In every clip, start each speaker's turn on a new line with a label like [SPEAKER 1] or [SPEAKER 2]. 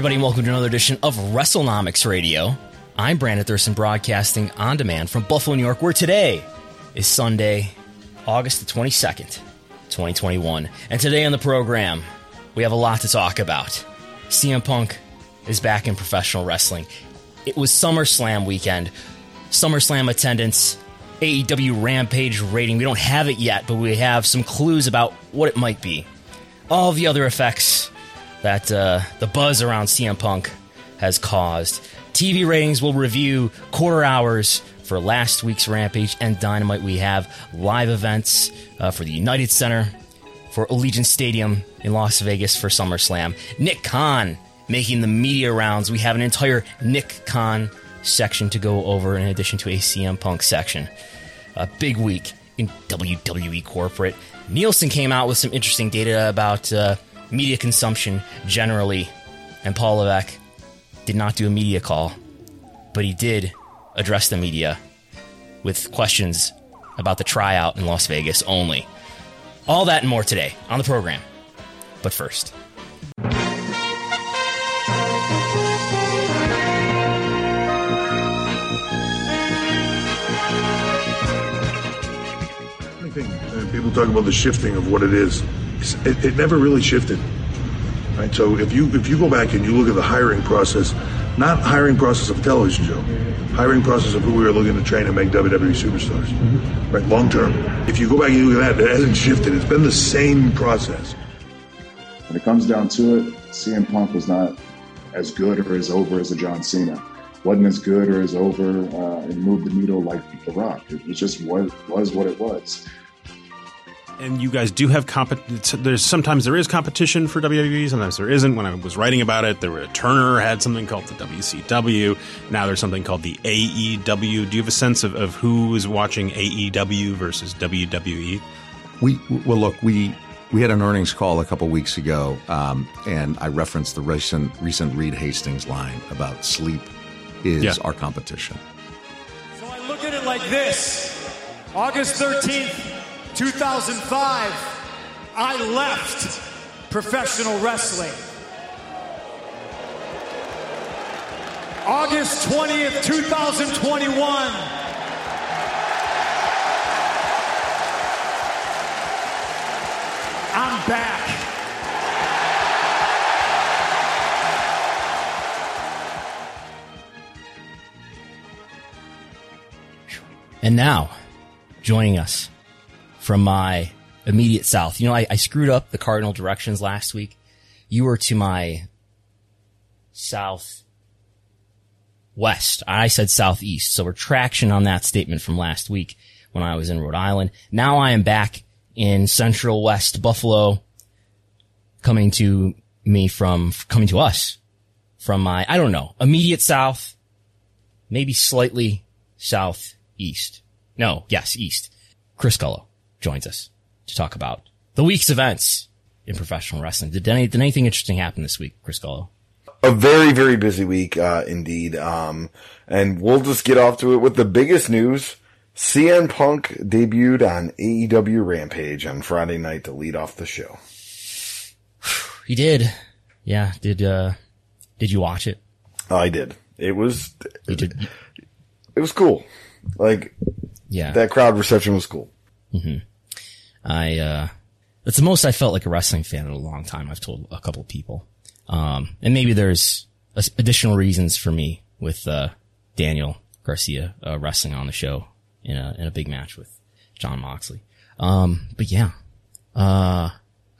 [SPEAKER 1] Everybody, and welcome to another edition of WrestleNomics Radio. I'm Brandon Thurston, broadcasting on demand from Buffalo, New York, where today is Sunday, August the 22nd, 2021. And today on the program, we have a lot to talk about. CM Punk is back in professional wrestling. It was SummerSlam weekend, SummerSlam attendance, AEW Rampage rating. We don't have it yet, but we have some clues about what it might be. All the other effects that uh, the buzz around CM Punk has caused. TV ratings will review quarter hours for last week's Rampage and Dynamite. We have live events uh, for the United Center, for Allegiant Stadium in Las Vegas for SummerSlam. Nick Khan making the media rounds. We have an entire Nick Khan section to go over in addition to a CM Punk section. A big week in WWE corporate. Nielsen came out with some interesting data about. Uh, media consumption generally, and Paul Levesque did not do a media call, but he did address the media with questions about the tryout in Las Vegas only. All that and more today on the program. But first.
[SPEAKER 2] Uh, People talk about the shifting of what it is. It, it never really shifted. Right. So if you if you go back and you look at the hiring process, not hiring process of a television show, hiring process of who we were looking to train and make WWE superstars, right? Long term. If you go back and you look at that, it hasn't shifted. It's been the same process.
[SPEAKER 3] When it comes down to it, CM Punk was not as good or as over as a John Cena. Wasn't as good or as over uh, and moved the needle like The Rock. It, it just was, was what it was.
[SPEAKER 4] And you guys do have comp. There's sometimes there is competition for WWE, sometimes there isn't. When I was writing about it, there were Turner had something called the WCW. Now there's something called the AEW. Do you have a sense of, of who is watching AEW versus WWE?
[SPEAKER 5] We well, look, we we had an earnings call a couple weeks ago, um, and I referenced the recent recent Reed Hastings line about sleep is
[SPEAKER 4] Yeah.
[SPEAKER 5] our competition.
[SPEAKER 6] So I look at it like this August 13th, 2005, I left professional wrestling. August 20th, 2021, I'm back.
[SPEAKER 1] And now, joining us from my immediate south. You know, I, I screwed up the cardinal directions last week. You were to my south west. I said southeast. So retraction on that statement from last week when I was in Rhode Island. Now I am back in central west Buffalo, coming to me from, coming to us from my, I don't know, immediate south, maybe slightly southeast. No, yes, east. Chris Gullo joins us to talk about the week's events in professional wrestling. Did, any, did anything interesting happen this week, Chris Gullo?
[SPEAKER 7] a very very busy week uh, indeed um, and we'll just get off to it with the biggest news CM Punk debuted on AEW Rampage on Friday night to lead off the show.
[SPEAKER 1] He did. Yeah. Did, uh, did you watch it?
[SPEAKER 7] I did. It was,
[SPEAKER 1] You did.
[SPEAKER 7] it was cool. Like,
[SPEAKER 1] Yeah.
[SPEAKER 7] that crowd reception was cool.
[SPEAKER 1] I, uh, that's the most I felt like a wrestling fan in a long time. I've told a couple people. Um, and maybe there's additional reasons for me with, uh, Daniel Garcia, uh, wrestling on the show in a, in a big match with Jon Moxley. Um, but yeah, uh,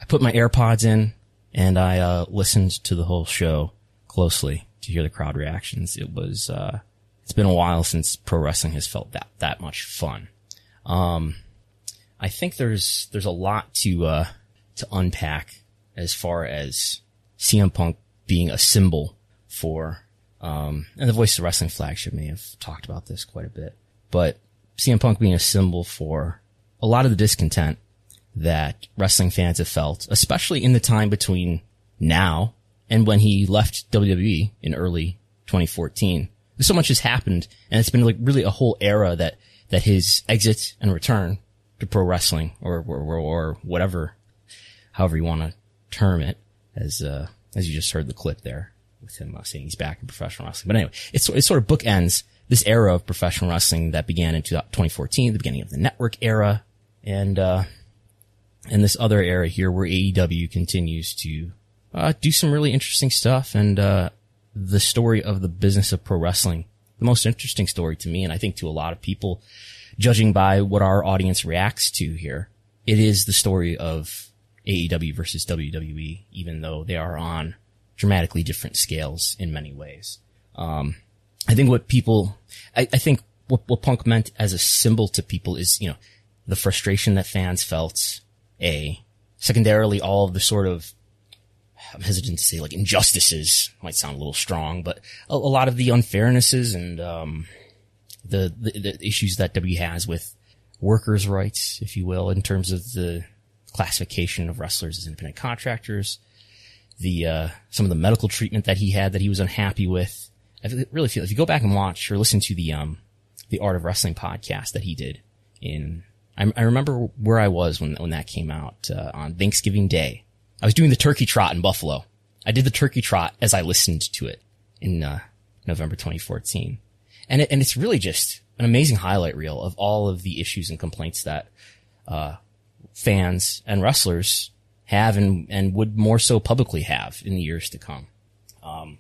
[SPEAKER 1] I put my AirPods in and I, uh, listened to the whole show closely to hear the crowd reactions. It was, uh, it's been a while since pro wrestling has felt that, that much fun. Um, I think there's there's a lot to uh to unpack as far as CM Punk being a symbol for um and the Voice of Wrestling flagship may have talked about this quite a bit, but CM Punk being a symbol for a lot of the discontent that wrestling fans have felt, especially in the time between now and when he left WWE in early 2014. So much has happened and it's been like really a whole era that, that his exit and return to pro wrestling or, or, or, whatever, however you want to term it as, uh, as you just heard the clip there with him uh, saying he's back in professional wrestling. But anyway, it's, it sort of bookends this era of professional wrestling that began in 2014, the beginning of the network era. And, uh, and this other era here where AEW continues to uh, do some really interesting stuff and uh, the story of the business of pro wrestling, the most interesting story to me, and I think to a lot of people, judging by what our audience reacts to here, it is the story of AEW versus WWE, even though they are on dramatically different scales in many ways. Um, I think what people, I, I think what, what Punk meant as a symbol to people is, you know, the frustration that fans felt, A, secondarily, all of the sort of, I'm hesitant to say like injustices, might sound a little strong, but a, a lot of the unfairnesses and, um, the, the, the issues that W has with workers' rights, if you will, in terms of the classification of wrestlers as independent contractors, the, uh, some of the medical treatment that he had that he was unhappy with. I really feel if you go back and watch or listen to the, um, the Art of Wrestling podcast that he did in, I, I remember where I was when, when that came out, uh, on Thanksgiving Day. I was doing the turkey trot in Buffalo. I did the turkey trot as I listened to it in, uh, November 2014. And it, and it's really just an amazing highlight reel of all of the issues and complaints that, uh, fans and wrestlers have and, and would more so publicly have in the years to come. Um,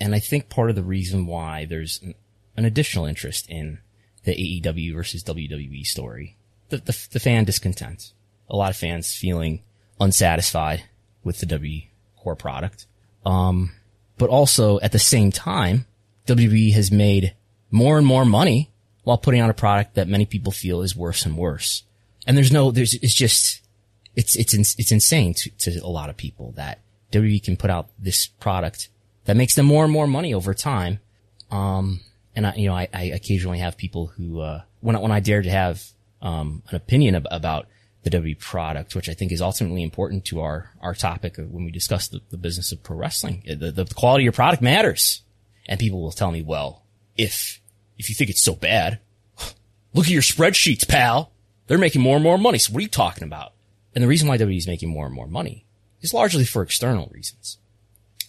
[SPEAKER 1] and I think part of the reason why there's an, an additional interest in the AEW versus WWE story, the, the, the fan discontent. A lot of fans feeling unsatisfied with the W core product. Um, but also at the same time, WWE has made more and more money while putting out a product that many people feel is worse and worse. And there's no, there's, it's just, it's, it's, it's insane to, to a lot of people that WWE can put out this product that makes them more and more money over time. Um, and I, you know, I, I occasionally have people who, uh, when I, when I dare to have, um, an opinion ab- about the WWE product, which I think is ultimately important to our, our topic when we discuss the, the business of pro wrestling. The, the quality of your product matters. And people will tell me, well, if, if you think it's so bad, look at your spreadsheets, pal. They're making more and more money. So what are you talking about? And the reason why WWE is making more and more money is largely for external reasons.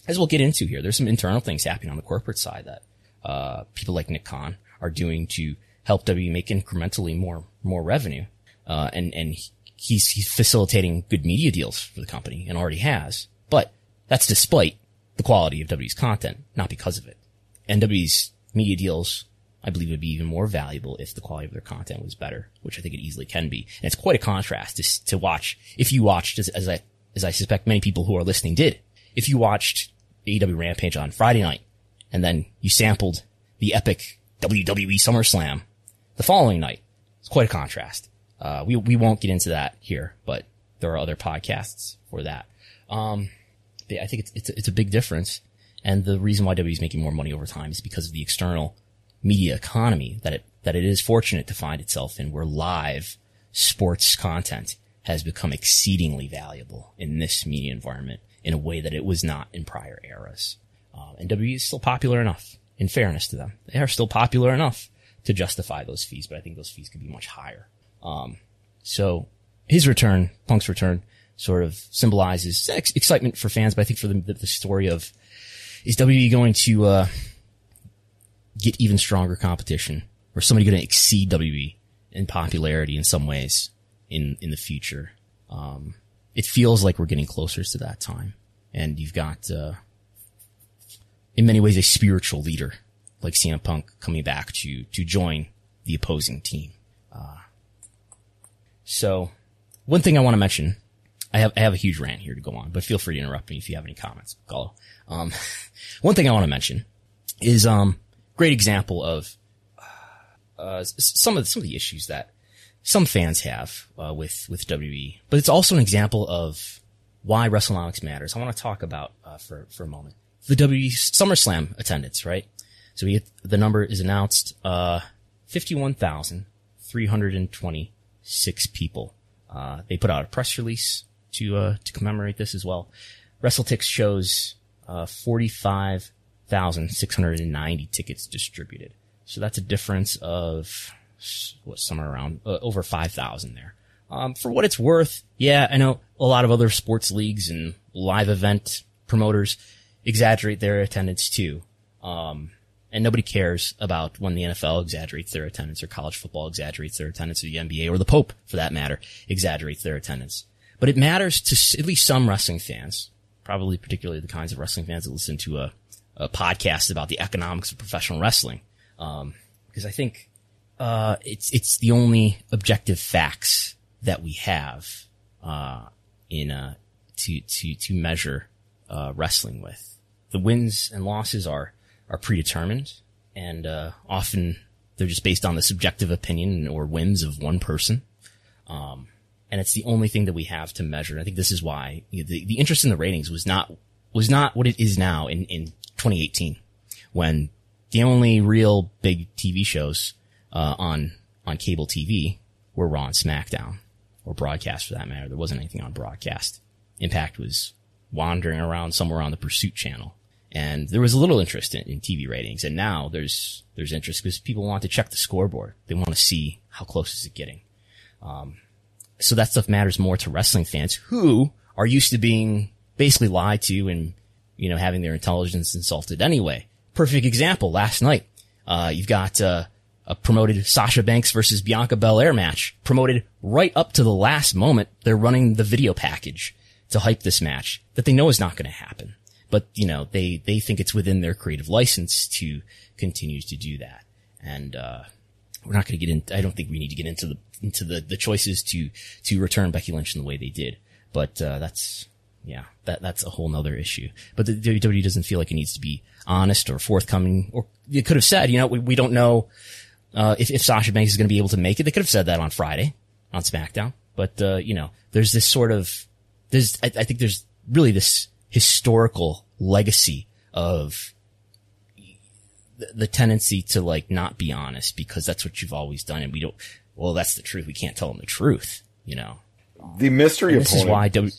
[SPEAKER 1] As we'll get into here, there's some internal things happening on the corporate side that, uh, people like Nick Khan are doing to help WWE make incrementally more, more revenue. Uh, and, and he's, he's facilitating good media deals for the company and already has. But that's despite the quality of WWE's content, not because of it. WWE's media deals, I believe would be even more valuable if the quality of their content was better, which I think it easily can be. And it's quite a contrast to, to watch, if you watched, as, as I, as I suspect many people who are listening did, if you watched AEW Rampage on Friday night and then you sampled the epic WWE SummerSlam the following night, it's quite a contrast. Uh, we, we won't get into that here, but there are other podcasts for that. Um, I think it's, it's, it's a big difference. And the reason why W is making more money over time is because of the external media economy that it, that it is fortunate to find itself in where live sports content has become exceedingly valuable in this media environment in a way that it was not in prior eras. Um, and W is still popular enough, in fairness to them. They are still popular enough to justify those fees, but I think those fees could be much higher. Um, so his return, Punk's return, sort of symbolizes ex- excitement for fans, but I think for the, the story of is WWE going to uh, get even stronger competition, or somebody going to exceed WWE in popularity in some ways in in the future? Um, it feels like we're getting closer to that time, and you've got uh, in many ways a spiritual leader like CM Punk coming back to to join the opposing team. Uh, so, one thing I want to mention, I have I have a huge rant here to go on, but feel free to interrupt me if you have any comments, Gullo. Um, one thing I want to mention is um great example of uh, some of some of the issues that some fans have uh, with with WWE, but it's also an example of why WrestleNomics matters. I want to talk about uh, for for a moment the WWE SummerSlam attendance, right? So we the number is announced uh, fifty one thousand three hundred and twenty six people. Uh, they put out a press release to uh, to commemorate this as well. WrestleTix shows uh, forty five thousand six hundred and ninety tickets distributed. So that's a difference of what somewhere around uh, over five thousand there. Um, for what it's worth, yeah, I know a lot of other sports leagues and live event promoters exaggerate their attendance too. Um, and nobody cares about when the NFL exaggerates their attendance or college football exaggerates their attendance or the NBA or the Pope, for that matter, exaggerates their attendance. But it matters to at least some wrestling fans, probably particularly the kinds of wrestling fans that listen to a, a podcast about the economics of professional wrestling. Um, because I think, uh, it's, it's the only objective facts that we have, uh, in, uh, to, to, to measure, uh, wrestling with. The wins and losses are, are predetermined and, uh, often they're just based on the subjective opinion or whims of one person. Um, and it's the only thing that we have to measure. And I think this is why the, the interest in the ratings was not, was not what it is now in, in 2018 when the only real big TV shows, uh, on, on cable TV were Raw and SmackDown or broadcast for that matter. There wasn't anything on broadcast. Impact was wandering around somewhere on the Pursuit channel. And there was a little interest in, in TV ratings. And now there's, there's interest because people want to check the scoreboard. They want to see how close is it getting. Um, so that stuff matters more to wrestling fans who are used to being basically lied to and, you know, having their intelligence insulted anyway. Perfect example last night. Uh, you've got, uh, a promoted Sasha Banks versus Bianca Belair match promoted right up to the last moment. They're running the video package to hype this match that they know is not going to happen. But, you know, they, they think it's within their creative license to continue to do that. And, uh, we're not going to get in. I don't think we need to get into the, into the, the choices to, to return Becky Lynch in the way they did. But, uh, that's, yeah, that, that's a whole nother issue. But the WWE doesn't feel like it needs to be honest or forthcoming or it could have said, you know, we, we don't know, uh, if, if Sasha Banks is going to be able to make it. They could have said that on Friday on SmackDown. But, uh, you know, there's this sort of, there's, I, I think there's really this historical legacy of the tendency to like not be honest because that's what you've always done. And we don't, well, that's the truth. We can't tell them the truth, you know.
[SPEAKER 7] The mystery
[SPEAKER 1] And this
[SPEAKER 7] opponent.
[SPEAKER 1] is why w-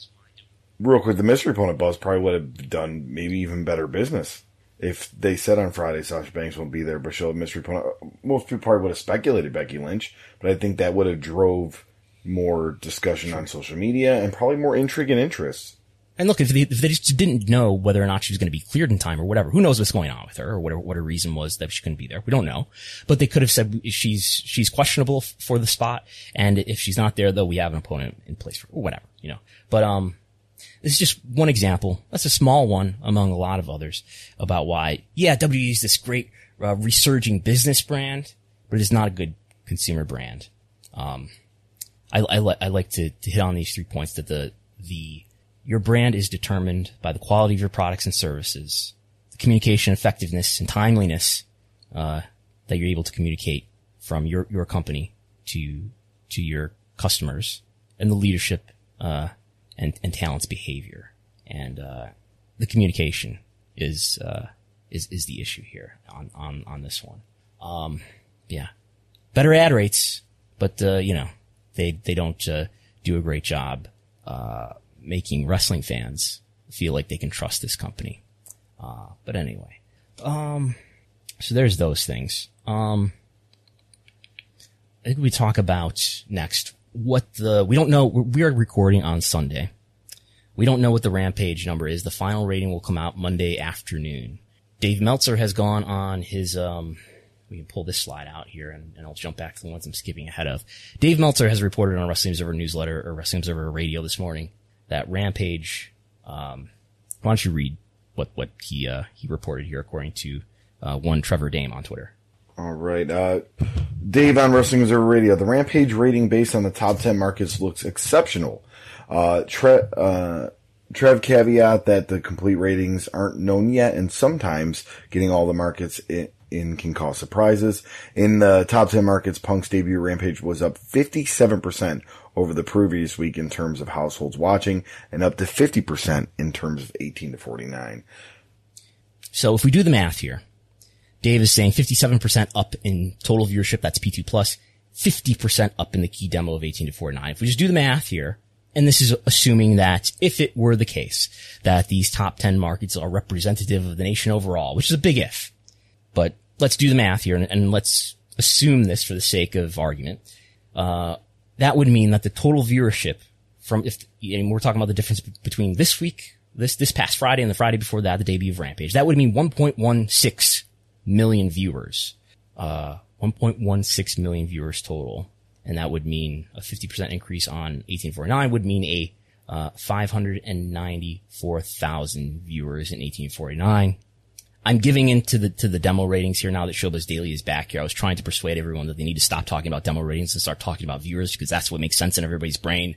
[SPEAKER 7] real quick, the mystery opponent buzz probably would have done maybe even better business if they said on Friday Sasha Banks won't be there, but she'll have mystery opponent. Most people probably would have speculated Becky Lynch, but I think that would have drove more discussion on social media and probably more intrigue and interest.
[SPEAKER 1] And look, if they, if they just didn't know whether or not she was going to be cleared in time or whatever, who knows what's going on with her or what, what her reason was that she couldn't be there. We don't know, but they could have said she's, she's questionable f- for the spot. And if she's not there, though, we have an opponent in place for whatever, you know, but, um, this is just one example. That's a small one among a lot of others about why, yeah, WWE is this great, uh, resurging business brand, but it's not a good consumer brand. Um, I, I, li- I like to, to hit on these three points that the, the, your brand is determined by the quality of your products and services, the communication effectiveness and timeliness, uh, that you're able to communicate from your, your company to, to your customers and the leadership, uh, and, and talent's behavior. And, uh, the communication is, uh, is, is the issue here on, on, on this one. Um, yeah. Better ad rates, but, uh, you know, they, they don't, uh, do a great job, uh, making wrestling fans feel like they can trust this company. Uh, but anyway, um, so there's those things. Um, I think we talk about next what the we don't know. We are recording on Sunday. We don't know what the Rampage number is. The final rating will come out Monday afternoon. Dave Meltzer has gone on his um, we can pull this slide out here and, and, I'll jump back to the ones I'm skipping ahead of. Dave Meltzer has reported on Wrestling Observer newsletter or Wrestling Observer radio this morning that Rampage, um, why don't you read what, what he, uh, he reported here according to, uh, one Trevor Dame on Twitter.
[SPEAKER 7] All right. Uh, Dave on Wrestling Observer Radio. The Rampage rating based on the top 10 markets looks exceptional. Uh, Tre- uh, Trev caveat that the complete ratings aren't known yet, and sometimes getting all the markets in, in can cause surprises. In the top 10 markets, Punk's debut Rampage was up 57% over the previous week in terms of households watching and up to 50% in terms of 18 to 49.
[SPEAKER 1] So if we do the math here, Dave is saying 57% up in total viewership. That's P2 plus 50% up in the key demo of 18 to 49. If we just do the math here, and this is assuming that if it were the case that these top 10 markets are representative of the nation overall, which is a big if, but let's do the math here and, and let's assume this for the sake of argument. Uh, that would mean that the total viewership from if and we're talking about the difference between this week, this this past Friday and the Friday before that, the debut of Rampage. That would mean 1.16 million viewers. Uh, 1.16 million viewers total. And that would mean a 50% increase on 1849 would mean a uh, 594,000 viewers in 1849. I'm giving into the to the demo ratings here now that Showbuzz Daily is back here. I was trying to persuade everyone that they need to stop talking about demo ratings and start talking about viewers because that's what makes sense in everybody's brain.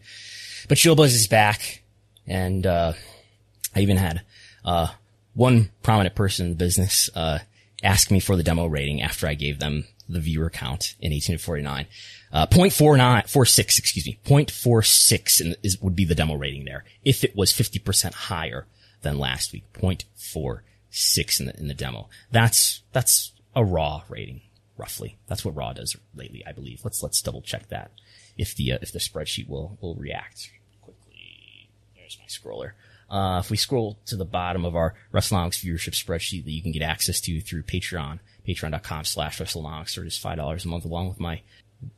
[SPEAKER 1] But Showbuzz is back, and uh, I even had uh, one prominent person in the business uh, ask me for the demo rating after I gave them the viewer count in 1849. Uh, 0.49, 46, excuse me, 0.46 is, would be the demo rating there. If it was 50% higher than last week, 0.4 six in the, in the demo. That's, that's a raw rating, roughly. That's what raw does lately, I believe. Let's, let's double check that. If the, uh, if the spreadsheet will, will react quickly. There's my scroller. Uh, if we scroll to the bottom of our WrestleNomics viewership spreadsheet that you can get access to through Patreon, patreon.com slash WrestleNomics, or just $5 a month along with my,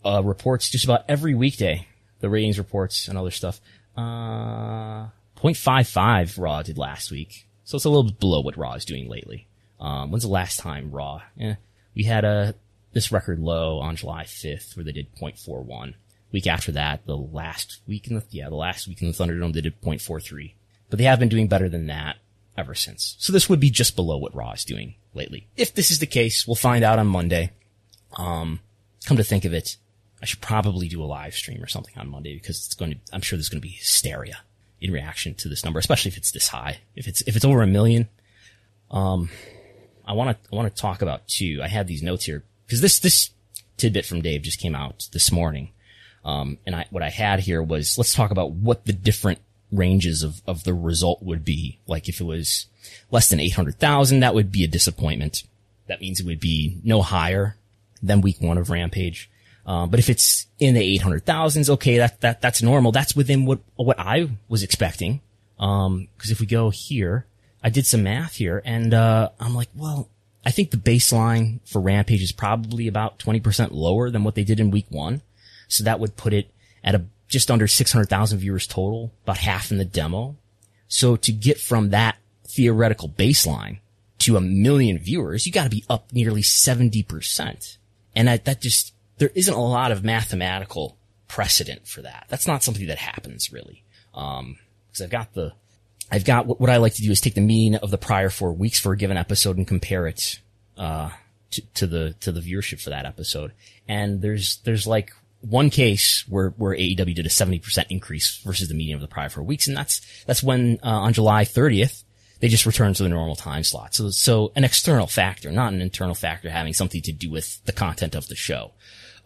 [SPEAKER 1] uh, reports just about every weekday, the ratings reports and other stuff. Uh, 0.55 Raw did last week. So it's a little below what Raw is doing lately. Um, when's the last time Raw? Eh, we had a, this record low on July 5th where they did 0.41. Week after that, the last week in the, yeah, the last week in the Thunderdome, they did 0.43. But they have been doing better than that ever since. So this would be just below what Raw is doing lately. If this is the case, we'll find out on Monday. Um, come to think of it, I should probably do a live stream or something on Monday because it's going to, I'm sure there's going to be hysteria in reaction to this number, especially if it's this high. If it's if it's over a million, um, I want to I want to talk about two. I had these notes here because this this tidbit from Dave just came out this morning, um, and I what I had here was let's talk about what the different ranges of of the result would be. Like if it was less than eight hundred thousand, that would be a disappointment. That means it would be no higher than week one of Rampage. Uh, but if it's in the 800,000s, okay, that, that, that's normal. That's within what, what I was expecting. Um, cause if we go here, I did some math here and, uh, I'm like, well, I think the baseline for Rampage is probably about 20% lower than what they did in week one. So that would put it at a just under 600,000 viewers total, about half in the demo. So to get from that theoretical baseline to a million viewers, you got to be up nearly 70%. And I, that just, there isn't a lot of mathematical precedent for that. That's not something that happens really. Um, cause I've got the, I've got what, what I like to do is take the mean of the prior four weeks for a given episode and compare it, uh, to, to the, to the viewership for that episode. And there's, there's like one case where, where AEW did a 70% increase versus the median of the prior four weeks. And that's, that's when, uh, on July 30th, they just returned to the normal time slot. So, so an external factor, not an internal factor having something to do with the content of the show.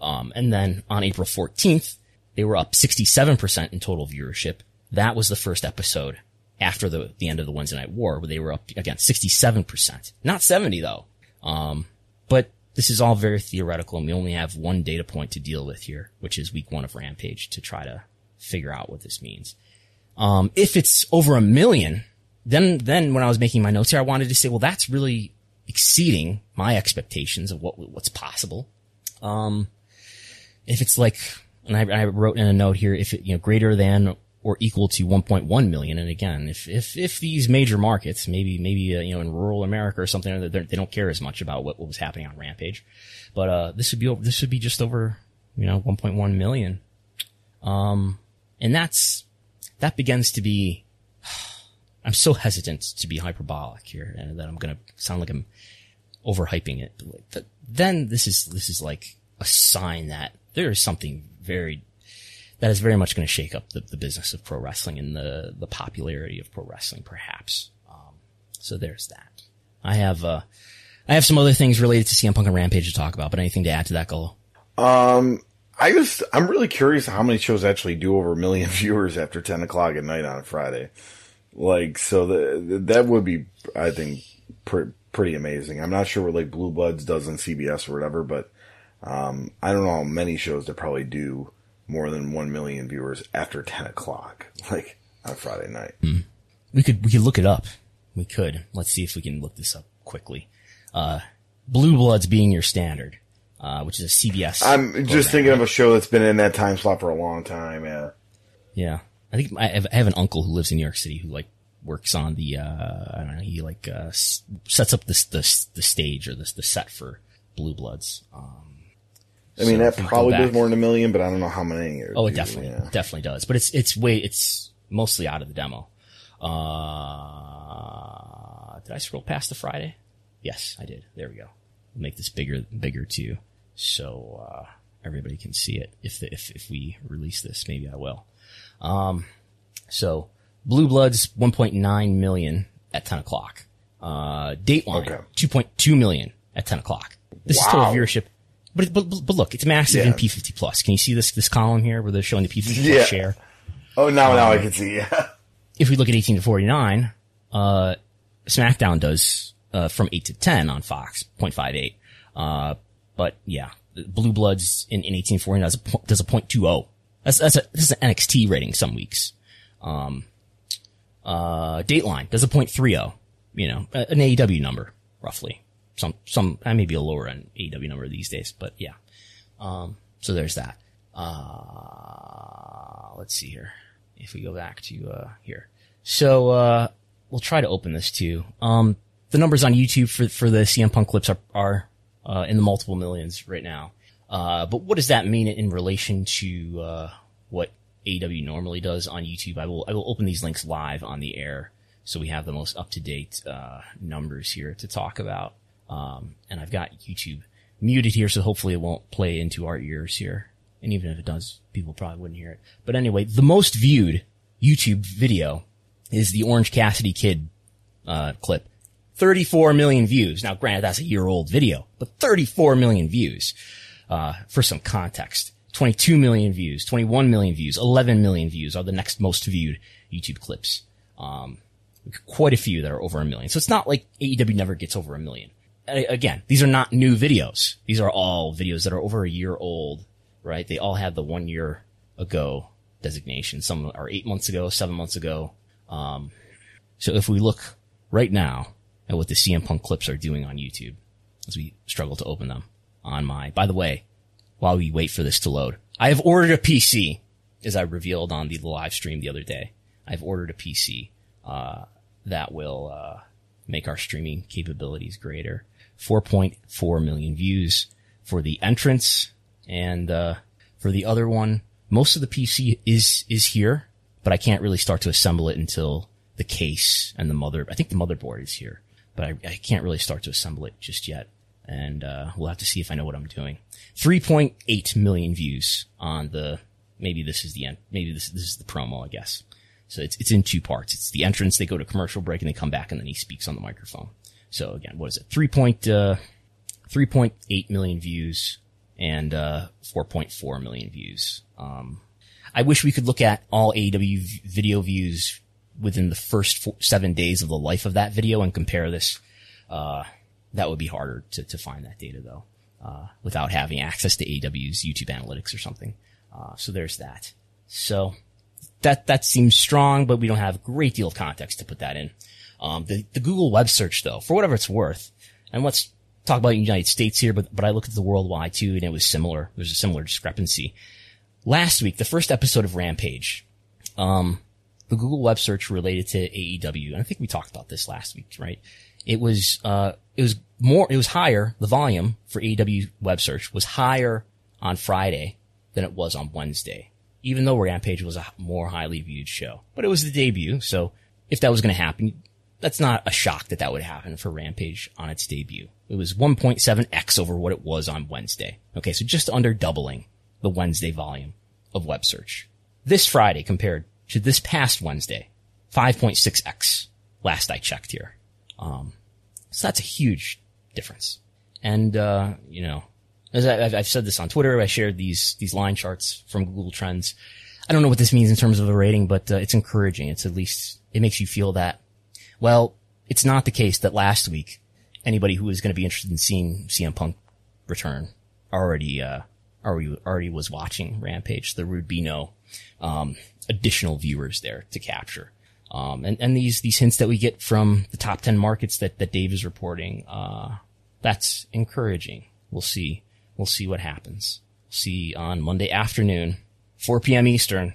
[SPEAKER 1] Um, and then on April 14th, they were up 67% in total viewership. That was the first episode after the, the end of the Wednesday Night War where they were up again 67%. Not 70 though. Um, but this is all very theoretical and we only have one data point to deal with here, which is week one of Rampage to try to figure out what this means. Um, if it's over a million, then, then when I was making my notes here, I wanted to say, well, that's really exceeding my expectations of what, what's possible. Um, if it's like, and I, I wrote in a note here, if it, you know, greater than or equal to 1.1 million. And again, if, if, if these major markets, maybe, maybe, uh, you know, in rural America or something, they don't care as much about what, what was happening on Rampage. But, uh, this would be, this would be just over, you know, 1.1 million. Um, and that's, that begins to be, I'm so hesitant to be hyperbolic here and that I'm going to sound like I'm overhyping it. But then this is, this is like a sign that there is something very that is very much going to shake up the, the business of pro wrestling and the, the popularity of pro wrestling, perhaps. Um, so there's that. I have, uh, I have some other things related to CM Punk and Rampage to talk about, but anything to add to that, Gullo?
[SPEAKER 7] Um, I just, I'm really curious how many shows actually do over a million viewers after 10 o'clock at night on a Friday. Like, so the, that would be, I think, pre- pretty amazing. I'm not sure what like Blue Bloods does on CBS or whatever, but, um, I don't know how many shows that probably do more than 1 million viewers after 10 o'clock, like on Friday night.
[SPEAKER 1] Mm. We could, we could look it up. We could. Let's see if we can look this up quickly. Uh, Blue Bloods being your standard, uh, which is a CBS.
[SPEAKER 7] I'm program, just thinking right? of a show that's been in that time slot for a long time. Yeah.
[SPEAKER 1] Yeah. I think I have, I have an uncle who lives in New York City who like works on the, uh, I don't know, he like, uh, sets up this, the, the stage or this, the set for Blue Bloods. Um,
[SPEAKER 7] I mean, so that probably does more than a million, but I don't know how many.
[SPEAKER 1] Oh, it definitely, yeah. definitely does. But it's, it's way, it's mostly out of the demo. Uh, did I scroll past the Friday? Yes, I did. There we go. make this bigger, bigger too. So, uh, everybody can see it. If the, if, if we release this, maybe I will. Um, so Blue Bloods 1.9 million at 10 o'clock. Uh, Dateline okay. 2.2 million at 10 o'clock. This wow. is total viewership but, but, but look, it's massive yeah. in P50 plus. Can you see this, this column here where they're showing the P50 yeah. share?
[SPEAKER 7] Oh, now, um, now I um, can see, yeah.
[SPEAKER 1] If we look at 18 to 49, uh, SmackDown does, uh, from 8 to 10 on Fox, 0.58. Uh, but yeah, Blue Bloods in, in 1849 does a, does a 0.20. That's, that's a, this is an NXT rating some weeks. Um, uh, Dateline does a 0.30, you know, an AEW number, roughly some, some, I may be a lower end AEW number these days, but yeah. Um, so there's that. Uh, let's see here. If we go back to, uh, here. So, uh, we'll try to open this too. Um, the numbers on YouTube for, for the CM Punk clips are, are, uh, in the multiple millions right now. Uh, but what does that mean in relation to, uh, what AEW normally does on YouTube? I will, I will open these links live on the air. So we have the most up to date, uh, numbers here to talk about. Um, and I've got YouTube muted here, so hopefully it won't play into our ears here. And even if it does, people probably wouldn't hear it. But anyway, the most viewed YouTube video is the Orange Cassidy Kid, uh, clip. 34 million views. Now granted, that's a year old video, but 34 million views. Uh, for some context. 22 million views, 21 million views, 11 million views are the next most viewed YouTube clips. Um, quite a few that are over a million. So it's not like AEW never gets over a million again, these are not new videos. These are all videos that are over a year old, right? They all have the one year ago designation. Some are eight months ago, seven months ago. Um, so if we look right now at what the CM Punk clips are doing on YouTube, as we struggle to open them on my, by the way, while we wait for this to load, I have ordered a PC, as I revealed on the live stream the other day. I've ordered a PC, uh, that will, uh, make our streaming capabilities greater. 4.4 million views for the entrance and, uh, for the other one. Most of the PC is, is here, but I can't really start to assemble it until the case and the mother, I think the motherboard is here, but I, I can't really start to assemble it just yet. And, uh, we'll have to see if I know what I'm doing. 3.8 million views on the, maybe this is the end, maybe this, this is the promo, I guess. So it's, it's in two parts. It's the entrance, they go to commercial break and they come back and then he speaks on the microphone. So again, what is it? 3. Point, uh, 3.8 million views and, uh, 4.4 million views. Um, I wish we could look at all AEW video views within the first four, seven days of the life of that video and compare this. Uh, that would be harder to, to find that data though, uh, without having access to AEW's YouTube analytics or something. Uh, so there's that. So that, that seems strong, but we don't have a great deal of context to put that in. Um, the, the Google web search though, for whatever it's worth, and let's talk about the United States here, but, but I looked at the worldwide too, and it was similar. There's a similar discrepancy. Last week, the first episode of Rampage, um, the Google web search related to AEW, and I think we talked about this last week, right? It was, uh, it was more, it was higher, the volume for AEW web search was higher on Friday than it was on Wednesday, even though Rampage was a more highly viewed show. But it was the debut, so if that was going to happen, that's not a shock that that would happen for Rampage on its debut. It was 1.7x over what it was on Wednesday. Okay, so just under doubling the Wednesday volume of web search. This Friday compared to this past Wednesday, 5.6x last I checked here. Um, so that's a huge difference. And, uh, you know, as I, have said this on Twitter, I shared these, these line charts from Google Trends. I don't know what this means in terms of a rating, but uh, it's encouraging. It's at least, it makes you feel that, well, it's not the case that last week anybody who was going to be interested in seeing CM Punk return already, uh, already, already was watching Rampage, the Rubino, um, additional viewers there to capture. Um, and, and these, these hints that we get from the top 10 markets that, that Dave is reporting, uh, that's encouraging. We'll see. We'll see what happens. see on Monday afternoon, 4 p.m. Eastern.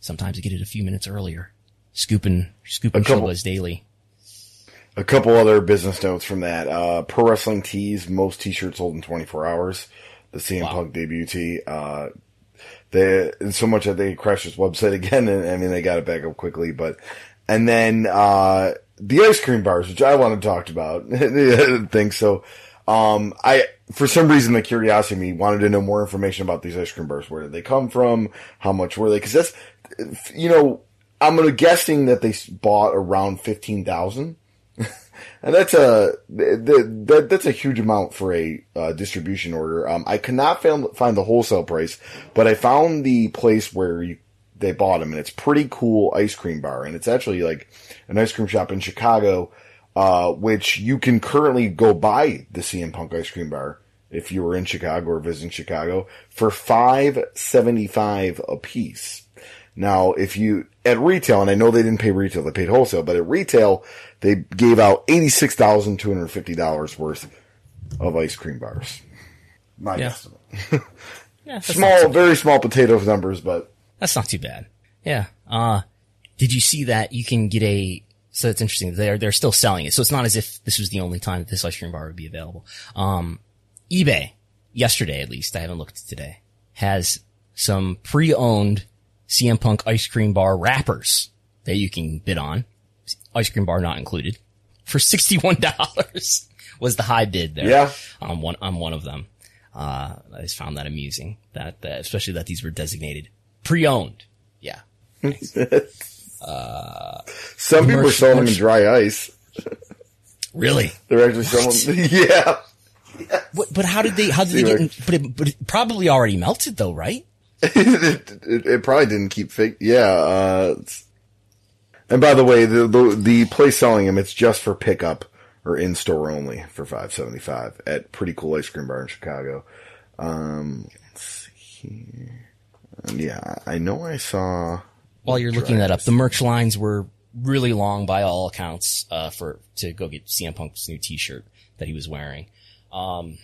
[SPEAKER 1] Sometimes I get it a few minutes earlier. Scooping, scooping Showbuzz Daily.
[SPEAKER 7] A couple other business notes from that. Uh, Pro Wrestling Tees, most t-shirts sold in 24 hours. The CM wow. Punk debut tee. Uh, they, so much that they crashed his website again, and I mean, they got it back up quickly, but, and then, uh, the ice cream bars, which I want to talk about, I think so. Um, I, for some reason, the curiosity of me wanted to know more information about these ice cream bars. Where did they come from? How much were they? Cause that's, you know, I'm guessing that they bought around 15,000 and that's a that, that's a huge amount for a uh, distribution order. Um, I could not find find the wholesale price, but I found the place where you, they bought them, and it's pretty cool ice cream bar, and it's actually like an ice cream shop in Chicago, uh, which you can currently go buy the CM Punk ice cream bar if you were in Chicago or visiting Chicago for five seventy five a piece. Now, if you at retail, and I know they didn't pay retail, they paid wholesale, but at retail, they gave out $86,250 worth of ice cream bars. My yeah. estimate. yeah, small, very small potato numbers, but.
[SPEAKER 1] That's not too bad. Yeah. Uh, did you see that you can get a, so that's interesting. They're, they're still selling it. So it's not as if this was the only time that this ice cream bar would be available. Um, eBay, yesterday at least, I haven't looked today, has some pre-owned CM Punk ice cream bar wrappers that you can bid on ice cream bar not included, for $61 was the high bid there.
[SPEAKER 7] Yeah.
[SPEAKER 1] On one, on one of them. Uh, I just found that amusing that, that especially that these were designated pre-owned. Yeah.
[SPEAKER 7] uh, some people are selling them in dry ice.
[SPEAKER 1] really?
[SPEAKER 7] They're actually selling, yeah.
[SPEAKER 1] Yes. But, but how did they, how did they get, in, but it, but it probably already melted though, right?
[SPEAKER 7] It, it, it, probably didn't keep fake. Yeah, uh, and by the way, the, the, the place selling them, it's just for pickup or in store only for five seventy five at Pretty Cool Ice Cream Bar in Chicago. Um, let's see here. Um, yeah, I know I saw.
[SPEAKER 1] While you're looking that up, the merch lines were really long by all accounts uh, for to go get CM Punk's new T-shirt that he was wearing. Um,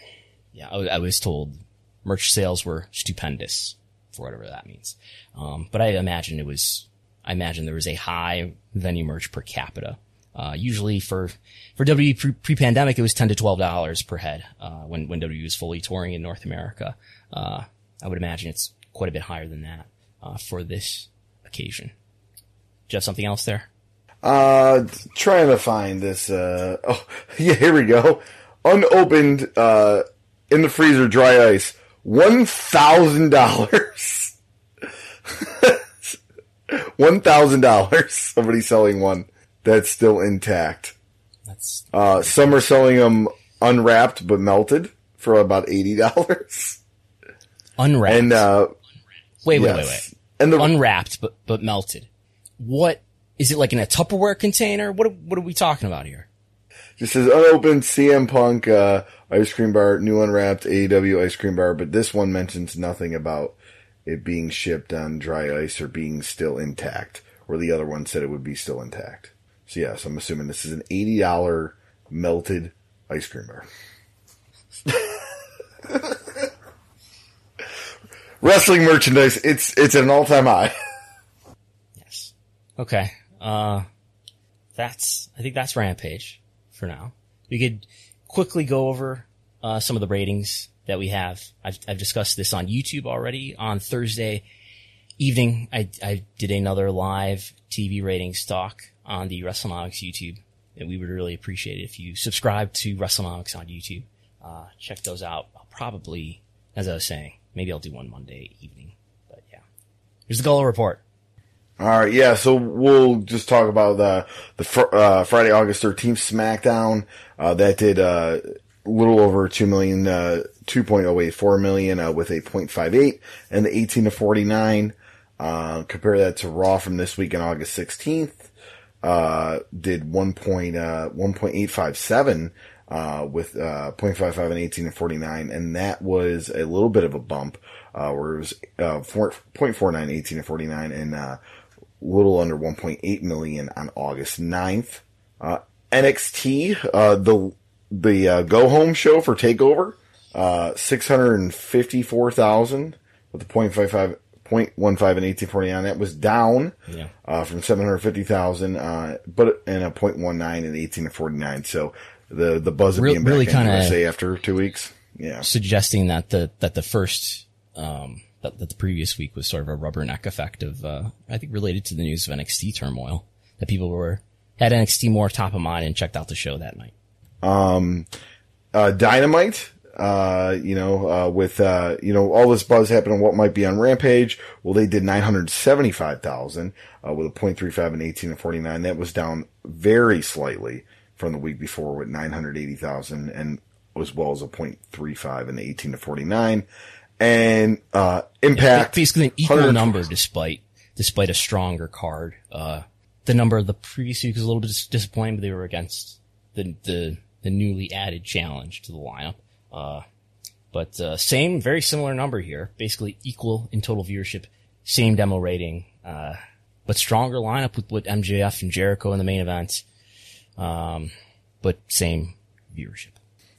[SPEAKER 1] yeah, I, I, was told merch sales were stupendous for whatever that means. Um, but I imagine it was I imagine there was a high venue merch per capita. Uh, usually for, for WWE pre-pandemic, it was 10 to $12 per head, uh, when, when WWE was fully touring in North America. Uh, I would imagine it's quite a bit higher than that, uh, for this occasion. Do you have something else there?
[SPEAKER 7] Uh, trying to find this, uh, oh, yeah, here we go. Unopened, uh, in the freezer dry ice, $1,000. one thousand dollars. Somebody's selling one that's still intact. That's uh, some are selling them unwrapped but melted for about eighty dollars.
[SPEAKER 1] Unwrapped.
[SPEAKER 7] And uh,
[SPEAKER 1] wait, wait, yes. wait, wait. And the unwrapped but but melted. What is it like in a Tupperware container? What what are we talking about here?
[SPEAKER 7] Just says unopened CM Punk uh, ice cream bar, new unwrapped AEW ice cream bar, but this one mentions nothing about it being shipped on dry ice or being still intact, where the other one said it would be still intact. So yes, I'm assuming this is an eighty dollar melted ice cream bar. Wrestling merchandise, it's it's an all time high.
[SPEAKER 1] Yes. Okay. Uh, that's, I think that's Rampage for now. We could quickly go over, uh, some of the ratings that we have. I've, I've discussed this on YouTube already on Thursday evening. I, I did another live TV ratings talk on the WrestleNomics YouTube and we would really appreciate it if you subscribe to WrestleNomics on YouTube. Uh, check those out. I'll probably, as I was saying, maybe I'll do one Monday evening, but yeah. Here's the Gullo report.
[SPEAKER 7] All right, yeah. So we'll just talk about the the fr- uh, Friday, August thirteenth SmackDown. Uh, that did uh, a little over two million, uh, two point oh eight four million uh, with a 0.58, and the eighteen to forty nine. Compare that to Raw from this week on August sixteenth. Did one point one point eight five seven. Uh, with, uh, 0.55 and 18 and 49. And that was a little bit of a bump, uh, where it was, uh, 4, 0.49, 18 and 49 and, uh, little under 1.8 million on August 9th. Uh, NXT, uh, the, the, uh, go home show for TakeOver, uh, 654,000 with the 0.55, 0.15 and 1849. That was down,
[SPEAKER 1] Yeah.
[SPEAKER 7] uh, from 750,000, uh, but, and a 0.19 and 1849. So the, the buzz of
[SPEAKER 1] Real-
[SPEAKER 7] being
[SPEAKER 1] really
[SPEAKER 7] back in
[SPEAKER 1] kinda-
[SPEAKER 7] USA after two weeks. Yeah.
[SPEAKER 1] suggesting that the that the first um that, that the previous week was sort of a rubberneck effect of uh I think related to the news of NXT turmoil that people were had NXT more top of mind and checked out the show that night.
[SPEAKER 7] um, uh, Dynamite, uh, you know, uh, with, uh, you know, all this buzz happening, what might be on Rampage. Well, they did 975,000, uh, with a 0.35 and 18 and 49. That was down very slightly from the week before with 980,000 and as well as a 0.35 and 18 to 49. And, uh, Impact.
[SPEAKER 1] Basically an equal
[SPEAKER 7] 120
[SPEAKER 1] number despite despite a stronger card. Uh the number of the previous week was a little bit dis- disappointing, but they were against the the the newly added challenge to the lineup. Uh but uh, same, very similar number here. Basically equal in total viewership, same demo rating, uh, but stronger lineup with, with MJF and Jericho in the main event. Um, but same viewership.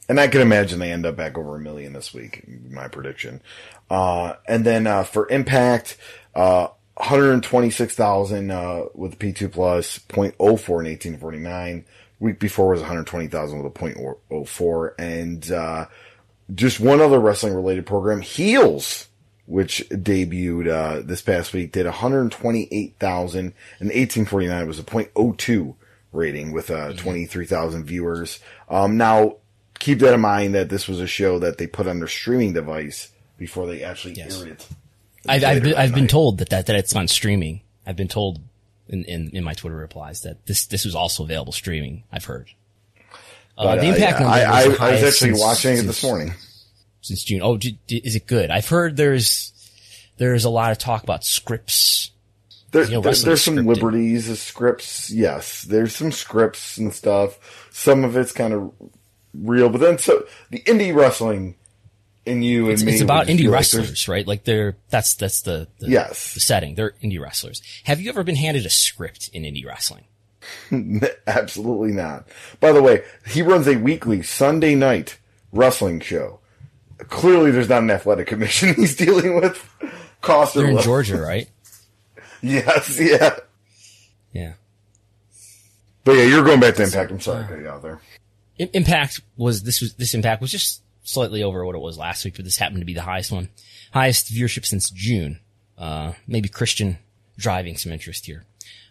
[SPEAKER 7] And I can imagine they end up back over a million this week, my prediction. Uh, and then, uh, for Impact, uh, 126,000, uh, with the P2 plus, 0.04 in 1849. Week before was 120,000 with a 0.04. And, uh, just one other wrestling related program, Heels, which debuted, uh, this past week, did 128,000 and 1849 was a 0.02 rating with, uh, 23,000 viewers. Um, now, keep that in mind that this was a show that they put on their streaming device before they actually
[SPEAKER 1] Yes.
[SPEAKER 7] aired it.
[SPEAKER 1] I've, I've, been, I've been told that, that, that it's on streaming. I've been told in, in, in my Twitter replies that this, this was also available streaming. I've heard. Uh,
[SPEAKER 7] But,
[SPEAKER 1] the
[SPEAKER 7] uh,
[SPEAKER 1] impact
[SPEAKER 7] yeah,
[SPEAKER 1] number
[SPEAKER 7] I,
[SPEAKER 1] was
[SPEAKER 7] I, I was actually
[SPEAKER 1] since-
[SPEAKER 7] watching it this morning.
[SPEAKER 1] since June. Oh, d- d- is it good? I've heard there's there's a lot of talk about scripts.
[SPEAKER 7] There,
[SPEAKER 1] You know,
[SPEAKER 7] there- there's some
[SPEAKER 1] scripted.
[SPEAKER 7] liberties of scripts. Yes, there's some scripts and stuff. Some of it's kind of real, but then so the indie wrestling in you
[SPEAKER 1] It's,
[SPEAKER 7] and me.
[SPEAKER 1] it's about indie
[SPEAKER 7] feel like
[SPEAKER 1] wrestlers, right? Like they're that's that's the, the
[SPEAKER 7] Yes.
[SPEAKER 1] the setting. They're indie wrestlers. Have you ever been handed a script in indie wrestling?
[SPEAKER 7] Absolutely not. By the way, he runs a weekly Sunday night wrestling show. Clearly, there's not an athletic commission he's dealing with. Cost
[SPEAKER 1] They're in. Georgia, right?
[SPEAKER 7] Yes, yeah.
[SPEAKER 1] Yeah.
[SPEAKER 7] But yeah, you're going back to Impact. I'm sorry to cut you out there.
[SPEAKER 1] Impact was this was this impact was just slightly over what it was last week, but this happened to be the highest one, highest viewership since June. Uh, maybe Christian driving some interest here,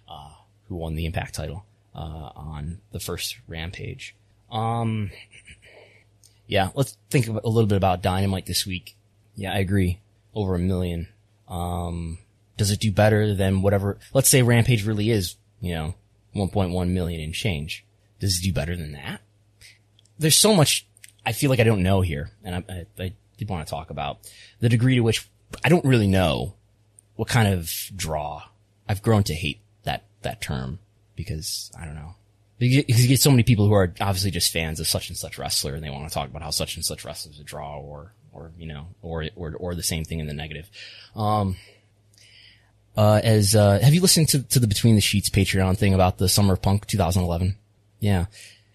[SPEAKER 1] uh, who won the Impact title uh, on the first Rampage. Um, yeah, let's think a little bit about Dynamite this week. Yeah, I agree, over a million. Um, does it do better than whatever? Let's say Rampage really is, you know, 1.1 million and change. Does it do better than that? There's so much I feel like I don't know here, and I, I, I did want to talk about the degree to which I don't really know what kind of draw. I've grown to hate that that term because I don't know because you get so many people who are obviously just fans of such and such wrestler, and they want to talk about how such and such wrestler is a draw, or or you know, or or or the same thing in the negative. Um, uh, as uh, have you listened to to the Between the Sheets Patreon thing about the Summer of Punk 2011? Yeah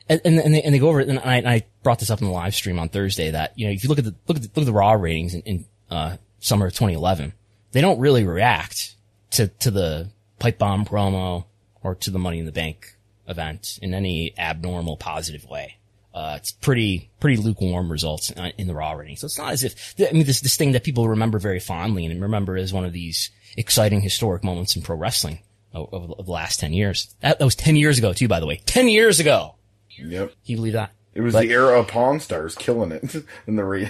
[SPEAKER 1] and, and, and, they, and they go over it, and I, and I brought this up in the live stream on Thursday that, you know, if you look at the, look at the, look at the raw ratings in, in uh, summer of 2011, they don't really react to, to the pipe bomb promo or to the money in the bank event in any abnormal positive way. Uh, it's pretty, pretty lukewarm results in the raw rating. So it's not as if, I mean, this, this thing that people remember very fondly and remember as one of these exciting historic moments in pro wrestling of the last 10 years. That, that was 10 years ago too, by the way. 10 years ago!
[SPEAKER 7] Yep.
[SPEAKER 1] Can you believe that?
[SPEAKER 7] It was
[SPEAKER 1] But-
[SPEAKER 7] the era of Pawn Stars killing it in the re.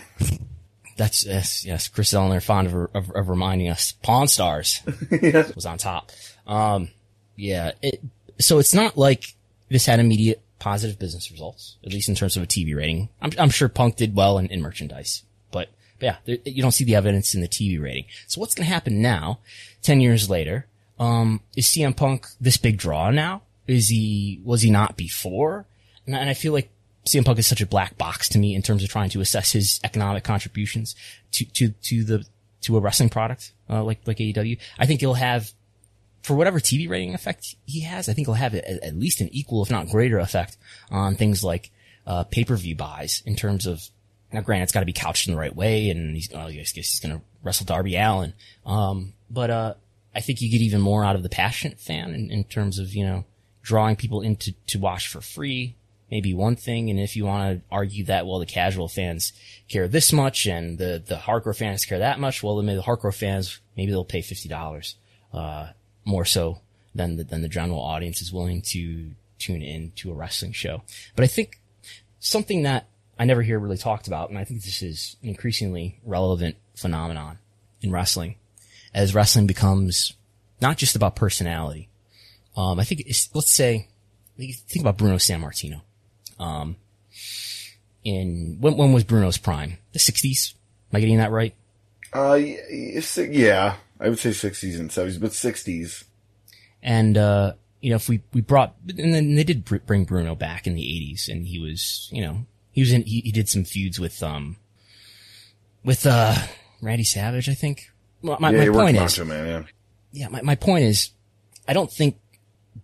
[SPEAKER 1] That's yes, yes. Chris Ellner fond of, of, of reminding us. Pawn Stars was on top. Um, yeah. It, so it's not like this had immediate positive business results, at least in terms of a TV rating. I'm, I'm sure Punk did well in, in merchandise, but, but yeah, there, you don't see the evidence in the TV rating. So what's going to happen now, ten years later? Um, is CM Punk this big draw now? Is he was he not before? And I, and I feel like CM Punk is such a black box to me in terms of trying to assess his economic contributions to, to, to the, to a wrestling product, uh, like, like AEW. I think he'll have, for whatever TV rating effect he has, I think he'll have at, at least an equal, if not greater effect on things like, uh, pay-per-view buys in terms of, now granted, it's got to be couched in the right way and he's, oh, I guess he's going to wrestle Darby Allin. Um, but, uh, I think you get even more out of the passionate fan in, in terms of, you know, drawing people into, to watch for free, maybe one thing. And if you want to argue that, well, the casual fans care this much and the, the hardcore fans care that much, well, then maybe the hardcore fans, maybe they'll pay $50, uh, more so than the, than the general audience is willing to tune in to a wrestling show. But I think something that I never hear really talked about, and I think this is an increasingly relevant phenomenon in wrestling, as wrestling becomes not just about personality. Um, I think let's say, think about Bruno Sammartino. Um, in, when, when was Bruno's prime? The 60s? Am I getting that right?
[SPEAKER 7] Uh, y- y- si- yeah, I would say 60s and 70s, but 60s.
[SPEAKER 1] And, uh, you know, if we, we brought, and then they did bring Bruno back in the 80s and he was, you know, he was in, he, he did some feuds with, um, with, uh, Randy Savage, I think. My, my,
[SPEAKER 7] yeah,
[SPEAKER 1] my point is,
[SPEAKER 7] Macho Man, yeah.
[SPEAKER 1] yeah, my, my point is, I don't think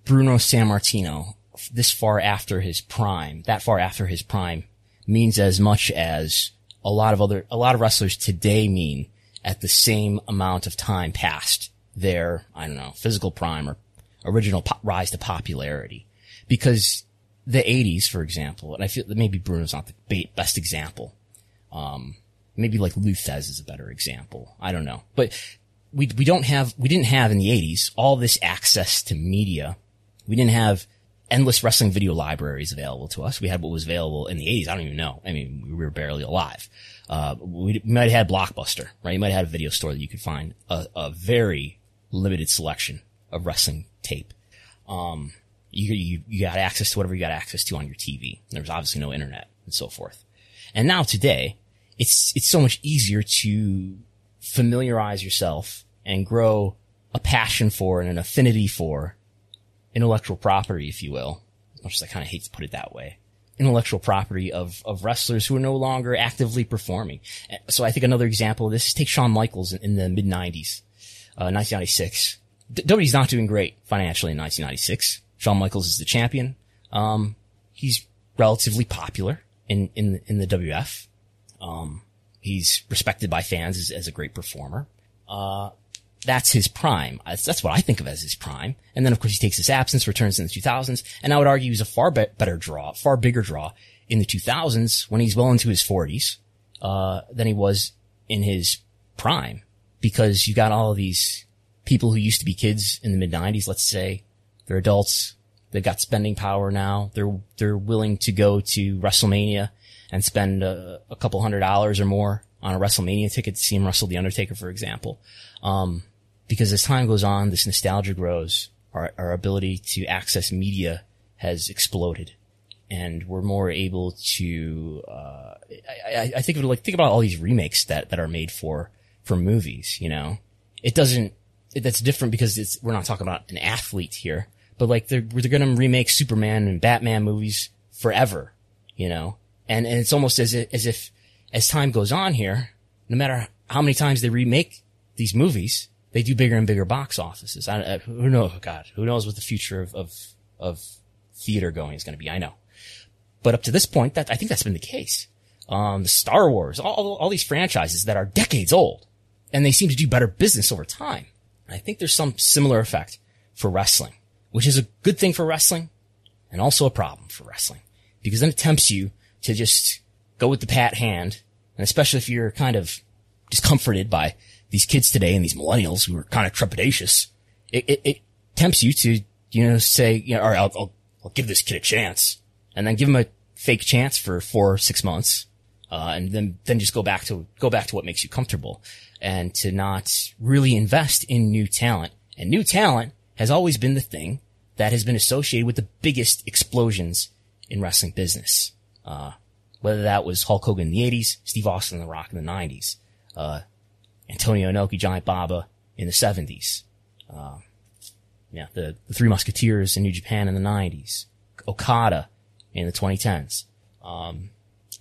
[SPEAKER 1] Bruno Sammartino, this far after his prime, that far after his prime, means as much as a lot of other, a lot of wrestlers today mean at the same amount of time past their, I don't know, physical prime or original po- rise to popularity. Because the 80s, for example, and I feel that maybe Bruno's not the best example. Um, maybe like Lou Thesz is a better example. I don't know. But we, we don't have, we didn't have in the 80s all this access to media. We didn't have endless wrestling video libraries available to us. We had what was available in the 80s. I don't even know. I mean, we were barely alive. Uh, we, might have had Blockbuster, right? You might have had a video store that you could find a, a very limited selection of wrestling tape. Um, you, you, you got access to whatever you got access to on your TV. There was obviously no internet and so forth. And now today, it's, it's so much easier to familiarize yourself and grow a passion for and an affinity for intellectual property, if you will. As much as I kind of hate to put it that way. Intellectual property of, of wrestlers who are no longer actively performing. So I think another example of this is take Shawn Michaels in, in the mid nineties, uh, 1996. D- WWE's not doing great financially in 1996. Shawn Michaels is the champion. Um, he's relatively popular in, in, in the WF. Um, he's respected by fans as, as a great performer. Uh, that's his prime. That's, what I think of as his prime. And then of course he takes his absence, returns in the 2000s, and I would argue he's a far be- better draw, far bigger draw in the 2000s when he's well into his 40s, uh, than he was in his prime. Because you got all of these people who used to be kids in the mid 90s, let's say, they're adults, they've got spending power now, they're, they're willing to go to WrestleMania and spend a, a couple hundred dollars or more on a WrestleMania ticket to see him wrestle The Undertaker, for example. Um, because as time goes on, this nostalgia grows. Our, our ability to access media has exploded, and we're more able to. Uh, I, I, think of like think about all these remakes that that are made for for movies. You know, it doesn't. It, that's different because it's we're not talking about an athlete here, but like they're they're going to remake Superman and Batman movies forever. You know, and and it's almost as if, as if as time goes on here, no matter how many times they remake these movies, they do bigger and bigger box offices. I, I, who knows? God, who knows what the future of, of, of theater going is going to be? I know. But up to this point, that I think that's been the case. Um, the Star Wars, all, all, all these franchises that are decades old, and they seem to do better business over time. I think there's some similar effect for wrestling, which is a good thing for wrestling and also a problem for wrestling because then it tempts you to just go with the pat hand. And especially if you're kind of discomforted by these kids today and these millennials who are kind of trepidatious, it, it, it tempts you to, you know, say, you know, all right, I'll, I'll, I'll give this kid a chance and then give him a fake chance for four or six months. Uh, and then, then just go back to, go back to what makes you comfortable and to not really invest in new talent. And new talent has always been the thing that has been associated with the biggest explosions in wrestling business. Uh, whether that was Hulk Hogan in the 80s, Steve Austin and The Rock in the 90s, uh, Antonio Inoki, Giant Baba in the 70s, uh, yeah, the, the Three Musketeers in New Japan in the 90s, Okada in the 2010s. Um,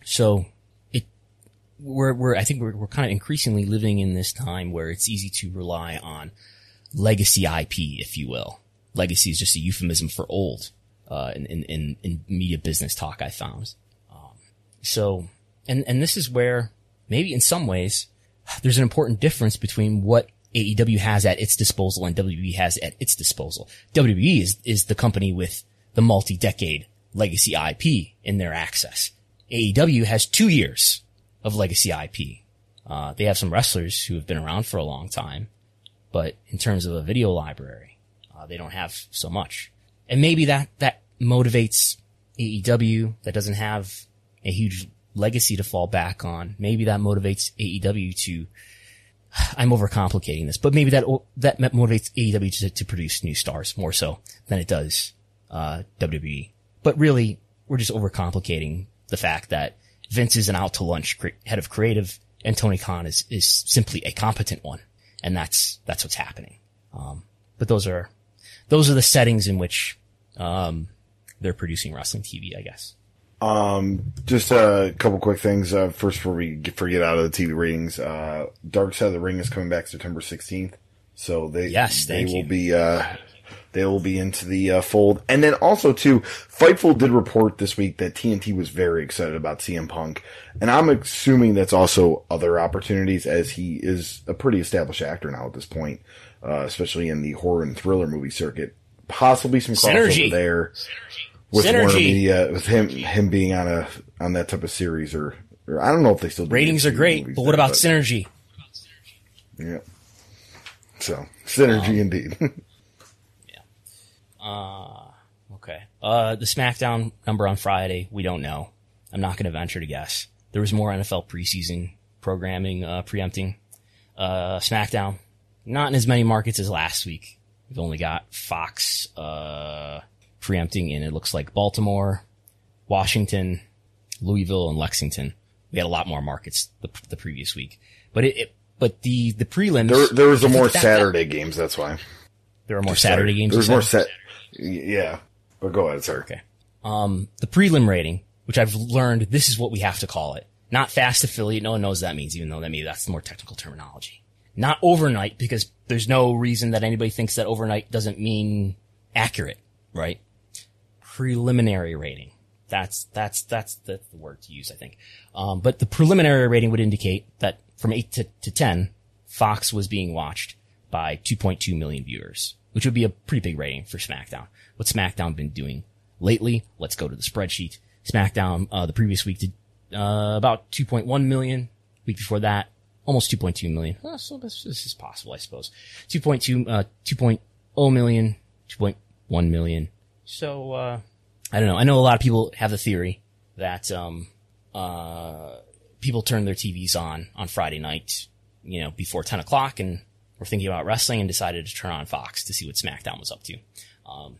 [SPEAKER 1] so it, we're, we're, I think we're, we're kind of increasingly living in this time where it's easy to rely on legacy IP, if you will. Legacy is just a euphemism for old, uh, in, in, in, media business talk I found. Um, so, and, and this is where maybe in some ways there's an important difference between what AEW has at its disposal and WWE has at its disposal. WWE is, is the company with the multi-decade legacy IP in their access. AEW has two years of legacy IP. Uh, they have some wrestlers who have been around for a long time, but in terms of a video library, uh, they don't have so much. And maybe that, that motivates AEW that doesn't have a huge legacy to fall back on. Maybe that motivates AEW to, I'm overcomplicating this, but maybe that, that motivates AEW to, to produce new stars more so than it does, uh, WWE. But really, we're just overcomplicating the fact that Vince is an out to lunch head of creative and Tony Khan is, is simply a competent one. And that's, that's what's happening. Um, but those are, those are the settings in which, um, they're producing wrestling TV, I guess.
[SPEAKER 7] Um, just a couple quick things. Uh, first, before we get, forget out of the TV ratings, uh, Dark Side of the Ring is coming back September 16th. So they,
[SPEAKER 1] yes,
[SPEAKER 7] they
[SPEAKER 1] will
[SPEAKER 7] be, uh, they will be into the uh, fold. And then also too, Fightful did report this week that TNT was very excited about CM Punk, and I'm assuming that's also other opportunities as he is a pretty established actor now at this point, uh, especially in the horror and thriller movie circuit. Possibly some crossover
[SPEAKER 1] Synergy.
[SPEAKER 7] there with
[SPEAKER 1] Synergy.
[SPEAKER 7] Warner Media, with him him being on a on that type of series, or, or I don't know if they still do
[SPEAKER 1] ratings are great, but what
[SPEAKER 7] there,
[SPEAKER 1] about synergy?
[SPEAKER 7] Yeah. So synergy
[SPEAKER 1] Um,
[SPEAKER 7] indeed.
[SPEAKER 1] Uh, okay. Uh, the SmackDown number on Friday, we don't know. I'm not going to venture to guess. There was more NFL preseason programming, uh, preempting, uh, SmackDown. Not in as many markets as last week. We've only got Fox, uh, preempting in, it looks like Baltimore, Washington, Louisville, and Lexington. We had a lot more markets the, the previous week, but it, it but the, the prelims.
[SPEAKER 7] there there was a more
[SPEAKER 1] that-
[SPEAKER 7] Saturday games. That's why.
[SPEAKER 1] There are more Saturday games.
[SPEAKER 7] There's more set. Yeah, but go ahead, sir.
[SPEAKER 1] Okay. Um, the prelim rating, which I've learned this is what we have to call it. Not fast affiliate. No one knows what that means, even though that maybe that's more technical terminology. Not overnight, because there's no reason that anybody thinks that overnight doesn't mean accurate, right? Preliminary rating. That's, that's, that's the, the word to use, I think. Um, but the preliminary rating would indicate that from 8 to, to 10, Fox was being watched by 2.2 million viewers, which would be a pretty big rating for SmackDown. What SmackDown been doing lately? Let's go to the spreadsheet. SmackDown, uh, the previous week did, uh, about 2.1 million. Week before that, almost 2.2 million. So this, this is possible, I suppose. 2.2, uh, 2.0 million, 2.1 million. So, uh, I don't know. I know a lot of people have the theory that, um, uh, people turn their TVs on on Friday night, you know, before 10 o'clock and were thinking about wrestling and decided to turn on Fox to see what SmackDown was up to. Um,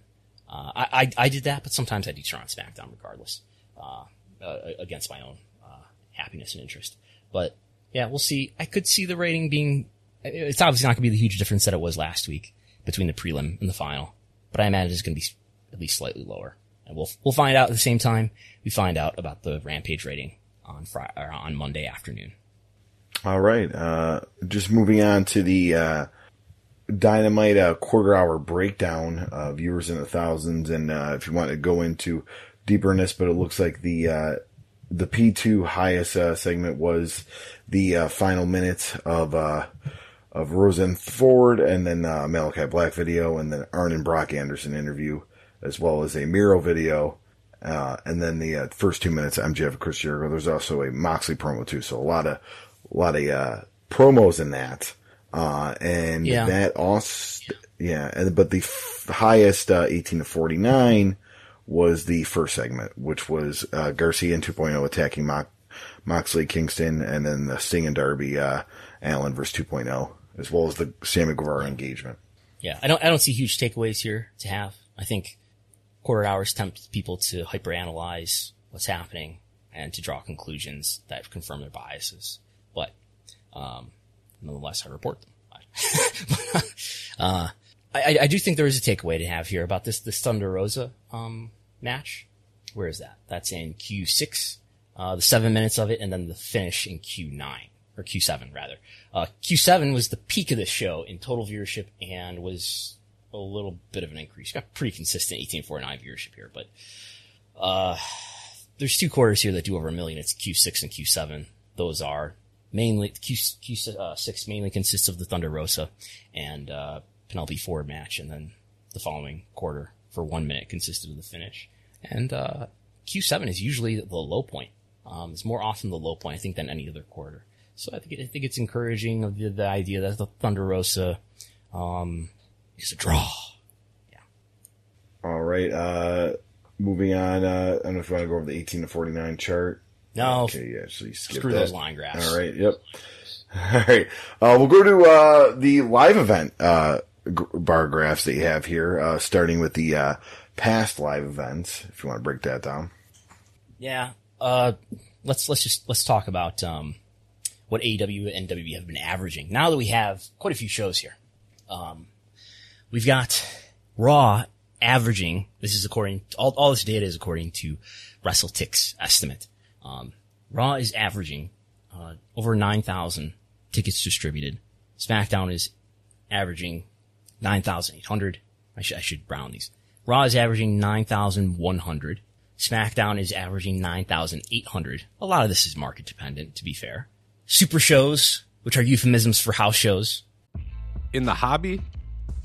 [SPEAKER 1] uh, I, I, I did that, but sometimes I do turn on SmackDown regardless, uh, uh, against my own, uh, happiness and interest. But yeah, we'll see. I could see the rating being, it's obviously not going to be the huge difference that it was last week between the prelim and the final, but I imagine it's going to be at least slightly lower. And we'll, we'll find out at the same time we find out about the Rampage rating on Friday, or on Monday afternoon.
[SPEAKER 7] All right. Uh, just moving on to the uh, Dynamite uh, quarter hour breakdown. Uh, viewers in the thousands, and uh, if you want to go into deeper in this, but it looks like the uh, the P two highest uh, segment was the uh, final minutes of uh, of Rosa and Ford, and then uh, Malachi Black video, and then Arn and Brock Anderson interview, as well as a Miro video. Uh, and then the uh, first two minutes, MJF and Chris Jericho. There's also a Moxley promo too, so a lot of a lot of uh, promos in that. Uh, and
[SPEAKER 1] Yeah.
[SPEAKER 7] that also, yeah, and but the f- highest uh, 18 to 49 was the first segment, which was uh, Garcia and 2.0 attacking Mox- Moxley, Kingston, and then the Sting and Darby, uh, Allin versus 2.0, as well as the Sammy Guevara engagement.
[SPEAKER 1] Yeah, I don't I don't see huge takeaways here to have. I think quarter hours tempt people to hyperanalyze what's happening and to draw conclusions that confirm their biases. But um, nonetheless, I report them. uh, I, I do think there is a takeaway to have here about this this Thunder Rosa um, match. Where is that? That's in Q six, uh, the seven minutes of it, and then the finish in Q nine or Q seven rather. Uh, Q seven was the peak of the show in total viewership and was a little bit of an increase. Got pretty consistent 1849 viewership here, but uh, there's two quarters here that do over a million. It's Q6 and Q7. Those are mainly Q Q uh, six mainly consists of the Thunder Rosa and uh, Penelope Ford match, and then the following quarter for one minute consisted of the finish. And uh, Q7 is usually the low point. Um, it's more often the low point, I think, than any other quarter. So I think I think it's encouraging of the, the idea that the Thunder Rosa um, is a draw. Yeah.
[SPEAKER 7] All right, uh, moving on. Uh, I don't know if you want to go over the 18 to 49 chart.
[SPEAKER 1] No,
[SPEAKER 7] Okay, yeah, so you skip
[SPEAKER 1] screw
[SPEAKER 7] that.
[SPEAKER 1] those line graphs.
[SPEAKER 7] All right. Yep. All right. Uh, we'll go to uh, the live event uh, g- bar graphs that you have here, uh, starting with the uh, past live events. If you want to break that down.
[SPEAKER 1] Yeah. Uh, let's let's just let's talk about um, what AEW and WWE have been averaging. Now that we have quite a few shows here, um, we've got Raw averaging. This is according all all this data is according to WrestleTix estimate. Um, Raw is averaging uh, over nine thousand tickets distributed. SmackDown is averaging nine thousand eight hundred. I should I should round these. Raw is averaging nine thousand one hundred. SmackDown is averaging 9,800. A lot of this is market dependent, to be fair. Super shows, which are euphemisms for house shows.
[SPEAKER 8] in the hobby,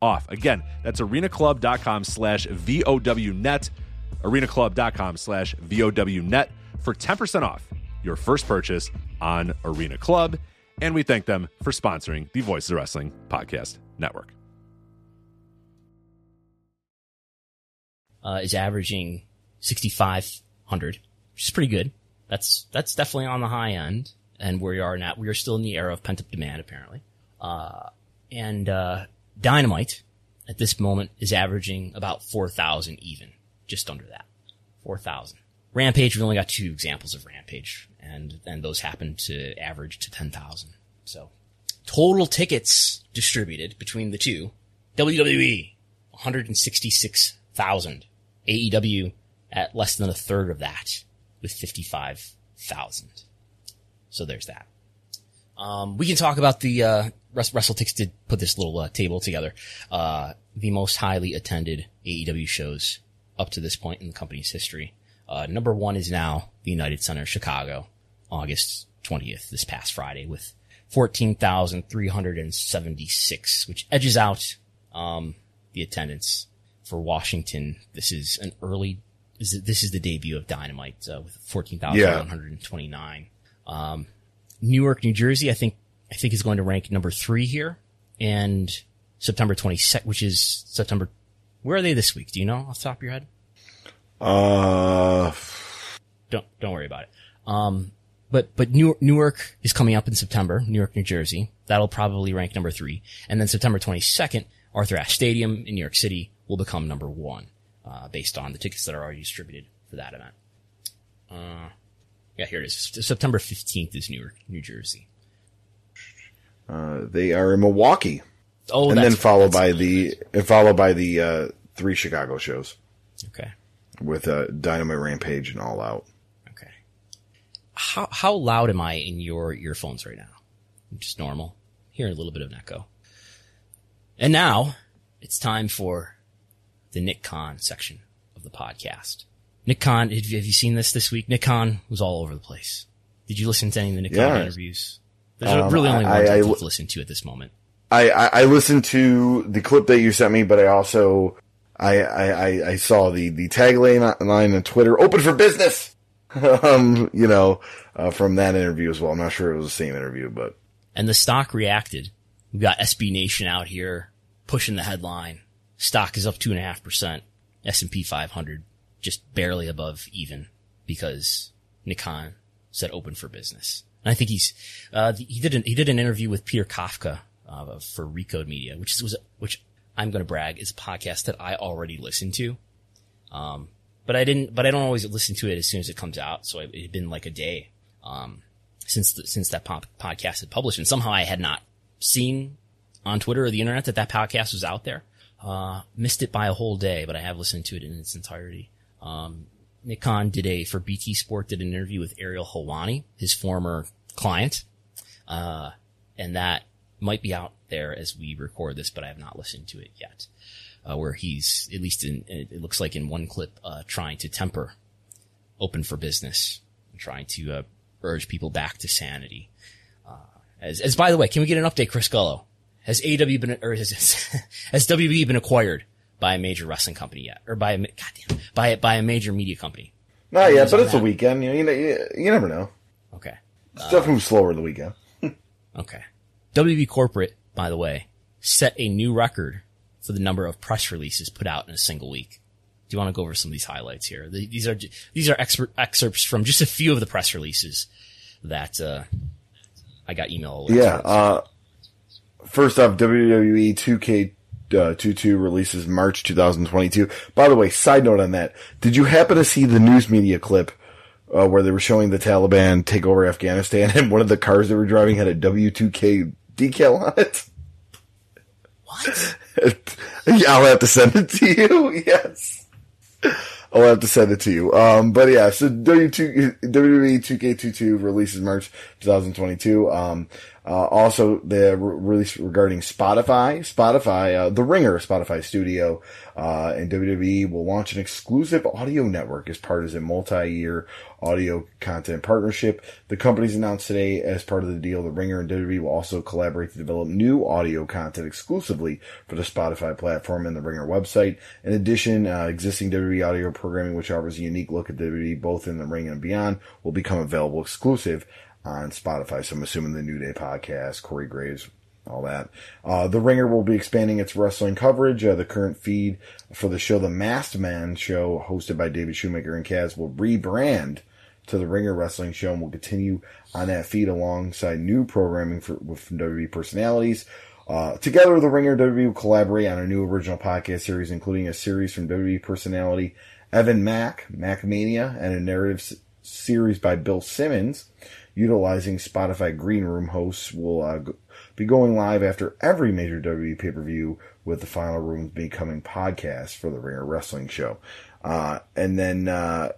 [SPEAKER 8] off. Again, that's arenaclub.com slash VOWnet. Arenaclub.com slash VOWnet for 10% off your first purchase on Arena Club. And we thank them for sponsoring the Voices of Wrestling Podcast Network.
[SPEAKER 1] uh, is averaging 6,500, which is pretty good. That's, that's definitely on the high end. And where we are now, we are still in the era of pent up demand, apparently. Uh, and, uh, Dynamite at this moment is averaging about 4,000 even, just under that. 4,000. Rampage, we've only got two examples of Rampage, and, and those happen to average to 10,000. So, total tickets distributed between the two, WWE, 166,000. AEW at less than a third of that with 55,000. So there's that. Um, we can talk about the, uh, WrestleTix did put this little uh, table together. Uh, the most highly attended AEW shows up to this point in the company's history. Uh, number one is now the United Center, Chicago, August 20th, this past Friday with 14,376, which edges out, um, the attendance for Washington. This is an early, this is, this is the debut of Dynamite, uh, with 14,129. Um, Newark, New Jersey, I think, I think is going to rank number three here and September 22nd, which is September, where are they this week? Do you know off the top of your head?
[SPEAKER 7] Uh,
[SPEAKER 1] Don't, don't worry about it. Um, but, but New, Newark is coming up in September, Newark, New Jersey. That'll probably rank number three. And then September 22nd, Arthur Ashe Stadium in New York City will become number one, uh, based on the tickets that are already distributed for that event. Uh, yeah, here it is. September 15th is Newark, New Jersey.
[SPEAKER 7] Uh, they are in Milwaukee,
[SPEAKER 1] Oh,
[SPEAKER 7] and then followed by the and followed by the uh, three Chicago shows
[SPEAKER 1] Okay.
[SPEAKER 7] with uh, Dynamite Rampage and All Out.
[SPEAKER 1] Okay. How how loud am I in your earphones right now? Just normal. Hearing a little bit of an echo. And now it's time for the Nick Khan section of the podcast. Nick Khan, have you seen this this week? Nick Khan was all over the place. Did you listen to any of the Nick Khan
[SPEAKER 7] Yeah.
[SPEAKER 1] interviews? There's
[SPEAKER 7] Um,
[SPEAKER 1] really only
[SPEAKER 7] I-
[SPEAKER 1] one
[SPEAKER 7] I-
[SPEAKER 1] to
[SPEAKER 7] I-
[SPEAKER 1] listen to at this moment.
[SPEAKER 7] I, I, I listened to the clip that you sent me, but I also I I, I, saw the the tagline line on Twitter, "Open for business." um, you know, uh, from that interview as well. I'm not sure it was the same interview, but
[SPEAKER 1] And the stock reacted. We've got SB Nation out here pushing the headline. Stock is up two and a half percent. S&P 500 just barely above even because Nick Khan said open for business. And I think he's, uh, he did an, he did an interview with Peter Kafka, uh, for Recode Media, which was, which I'm going to brag is a podcast that I already listened to. Um, but I didn't, but I don't always listen to it as soon as it comes out. So it had been like a day, um, since the, since that pop, podcast had published, and somehow I had not seen on Twitter or the internet that that podcast was out there. Uh, missed it by a whole day, but I have listened to it in its entirety. Um, Nick Khan did a for BT Sport did an interview with Ariel Helwani, his former client, uh, and that might be out there as we record this, but I have not listened to it yet. Uh, where he's at least in it looks like in one clip uh, trying to temper open for business and trying to uh, urge people back to sanity. Uh, as, as by the way, can we get an update, Chris Gullo? Has AW been or has, has WB been acquired by a major wrestling company yet, or by a goddamn by by a major media company?
[SPEAKER 7] not yet. But it's the
[SPEAKER 1] that.
[SPEAKER 7] weekend. You know, you, know, you, you never know.
[SPEAKER 1] Okay,
[SPEAKER 7] Stuff moves slower the weekend.
[SPEAKER 1] okay. WB corporate, by the way, set a new record for the number of press releases put out in a single week. Do you want to go over some of these highlights here? These are these are expert excerpts from just a few of the press releases that uh, I got email.
[SPEAKER 7] Yeah. Uh, first off, WWE 2K. Uh, 22 releases March 2022. By the way, side note on that, did you happen to see the news media clip uh, where they were showing the Taliban take over Afghanistan and one of the cars they were driving had a W2K decal on it?
[SPEAKER 1] what?
[SPEAKER 7] yeah, I'll have to send it to you. Yes. I'll have to send it to you. Um, but yeah, so W2, WWE 2K22 releases March 2022. Um, Uh, also, the re- release regarding Spotify, Spotify, uh, the Ringer Spotify studio, uh, and WWE will launch an exclusive audio network as part of a multi-year audio content partnership. The companies announced today as part of the deal, the Ringer and WWE will also collaborate to develop new audio content exclusively for the Spotify platform and the Ringer website. In addition, uh, existing WWE audio programming, which offers a unique look at WWE both in the ring and beyond, will become available exclusive on Spotify. So I'm assuming the New Day podcast, Corey Graves, all that. Uh, the Ringer will be expanding its wrestling coverage. Uh, the current feed for the show, The Masked Man Show, hosted by David Shoemaker and Kaz, will rebrand to the Ringer Wrestling Show and will continue on that feed alongside new programming for, with WWE personalities. Uh, together, the Ringer and WWE will collaborate on a new original podcast series, including a series from WWE personality Evan Mack, Mackmania, and a narrative s- series by Bill Simmons utilizing Spotify Green Room hosts will uh, be going live after every major WWE pay per view, with the final rooms becoming podcasts for the Ringer Wrestling Show. Uh, and then uh,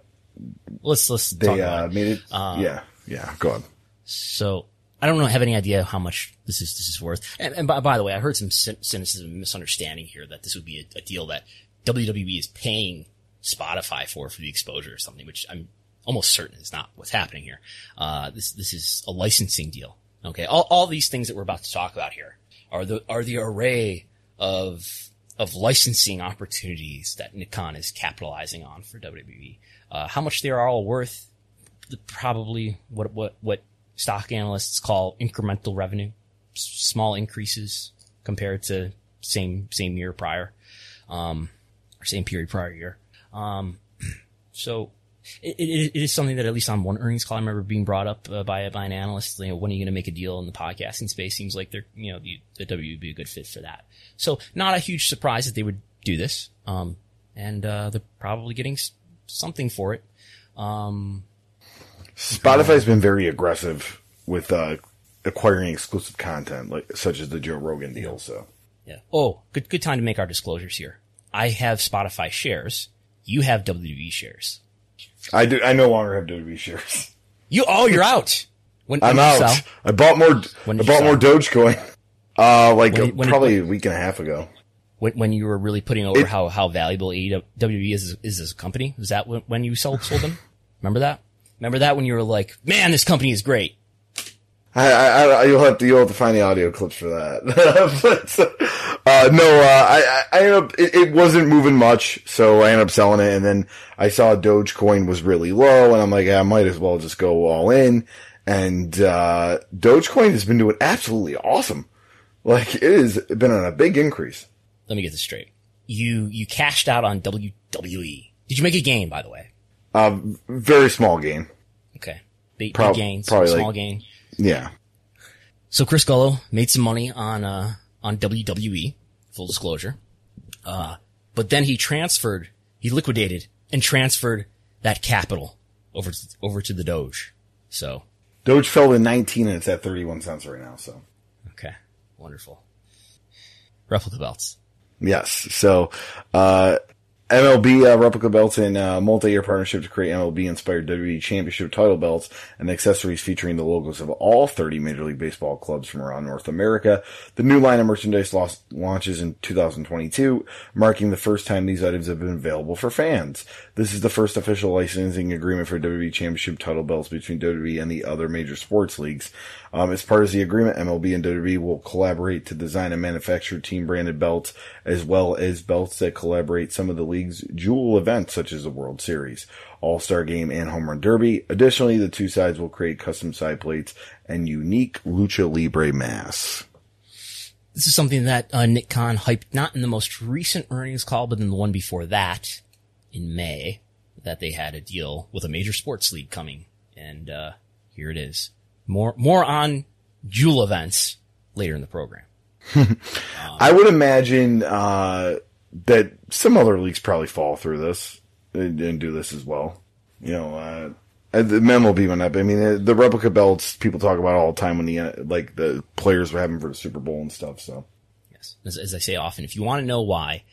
[SPEAKER 1] Let's let's talk about
[SPEAKER 7] uh, made it.
[SPEAKER 1] Uh,
[SPEAKER 7] yeah, yeah. Go on.
[SPEAKER 1] So I don't know, have any idea how much this is this is worth. And, and by, by the way, I heard some cynicism, and misunderstanding here that this would be a, a deal that WWE is paying Spotify for for the exposure or something, which I'm almost certain is not what's happening here. Uh, this this is a licensing deal. Okay, all all these things that we're about to talk about here are the are the array of of licensing opportunities that Nick Khan is capitalizing on for WWE. Uh, how much they are all worth, probably what what what stock analysts call incremental revenue, S- small increases compared to same same year prior, um, or same period prior year. Um, so it, it, it is something that at least on one earnings call I remember being brought up uh, by by an analyst. You know, when are you going to make a deal in the podcasting space? Seems like they're you know the, the W would be a good fit for that. So not a huge surprise that they would do this. Um, and uh, they're probably getting something for it. Um,
[SPEAKER 7] Spotify's been very aggressive with uh, acquiring exclusive content, like such as the Joe Rogan deal. So
[SPEAKER 1] Yeah. Oh, good good time to make our disclosures here. I have Spotify shares. You have WWE shares.
[SPEAKER 7] I do. I no longer have WWE shares.
[SPEAKER 1] You oh, you're out. When, when
[SPEAKER 7] I'm out.
[SPEAKER 1] sell?
[SPEAKER 7] I bought more.
[SPEAKER 1] When
[SPEAKER 7] I bought more Dogecoin. Uh, like
[SPEAKER 1] When when
[SPEAKER 7] probably a week and a half ago.
[SPEAKER 1] When, when you were really putting over
[SPEAKER 7] It-
[SPEAKER 1] how, how valuable WWE is is as a company. Was that when, when you sold sold them? Remember that? Remember that when you were like, man, this company is great.
[SPEAKER 7] I, I, I, you'll have to, you'll have to find the audio clips for that. but, uh, no, uh, I, I, ended up, it, it wasn't moving much, so I ended up selling it, and then I saw Dogecoin was really low, and I'm like, yeah, I might as well just go all in, and, uh, Dogecoin has been doing absolutely awesome. Like, it has been on a big increase.
[SPEAKER 1] Let me get this straight. You you cashed out on WWE. Did you make a gain, by the way?
[SPEAKER 7] Uh, very small gain.
[SPEAKER 1] Okay. Big,
[SPEAKER 7] Prob-
[SPEAKER 1] big gain, small
[SPEAKER 7] like-
[SPEAKER 1] gain.
[SPEAKER 7] Yeah.
[SPEAKER 1] So Chris Gullo made some money on uh on WWE, full disclosure. Uh but then he transferred, he liquidated and transferred that capital over to, over to the Doge. So,
[SPEAKER 7] Doge fell to 19 and it's at 31 cents right now, so.
[SPEAKER 1] okay. Wonderful. Replica belts.
[SPEAKER 7] Yes. So, uh, MLB uh, replica belts in uh, multi-year partnership to create MLB-inspired WWE Championship title belts and accessories featuring the logos of all 30 Major League Baseball clubs from around North America. The new line of merchandise launches in 2022, marking the first time these items have been available for fans. This is the first official licensing agreement for WWE Championship title belts between WWE and the other major sports leagues. Um, as part of the agreement, MLB and WWE will collaborate to design and manufacture team-branded belts, as well as belts that collaborate some of the league's jewel events, such as the World Series, All-Star Game, and Home Run Derby. Additionally, the two sides will create custom side plates and unique Lucha Libre masks.
[SPEAKER 1] This is something that uh, Nick Khan hyped not in the most recent earnings call, but in the one before that in May that they had a deal with a major sports league coming. And, uh, here it is. More, more on Jewel events later in the program.
[SPEAKER 7] I would imagine uh, that some other leagues probably fall through this and, and do this as well. You know, uh, the MLB went up. I mean, uh, the replica belts people talk about all the time when the uh, like the players were having for the Super Bowl and stuff. So
[SPEAKER 1] Yes. As, as I say often, if you want to know why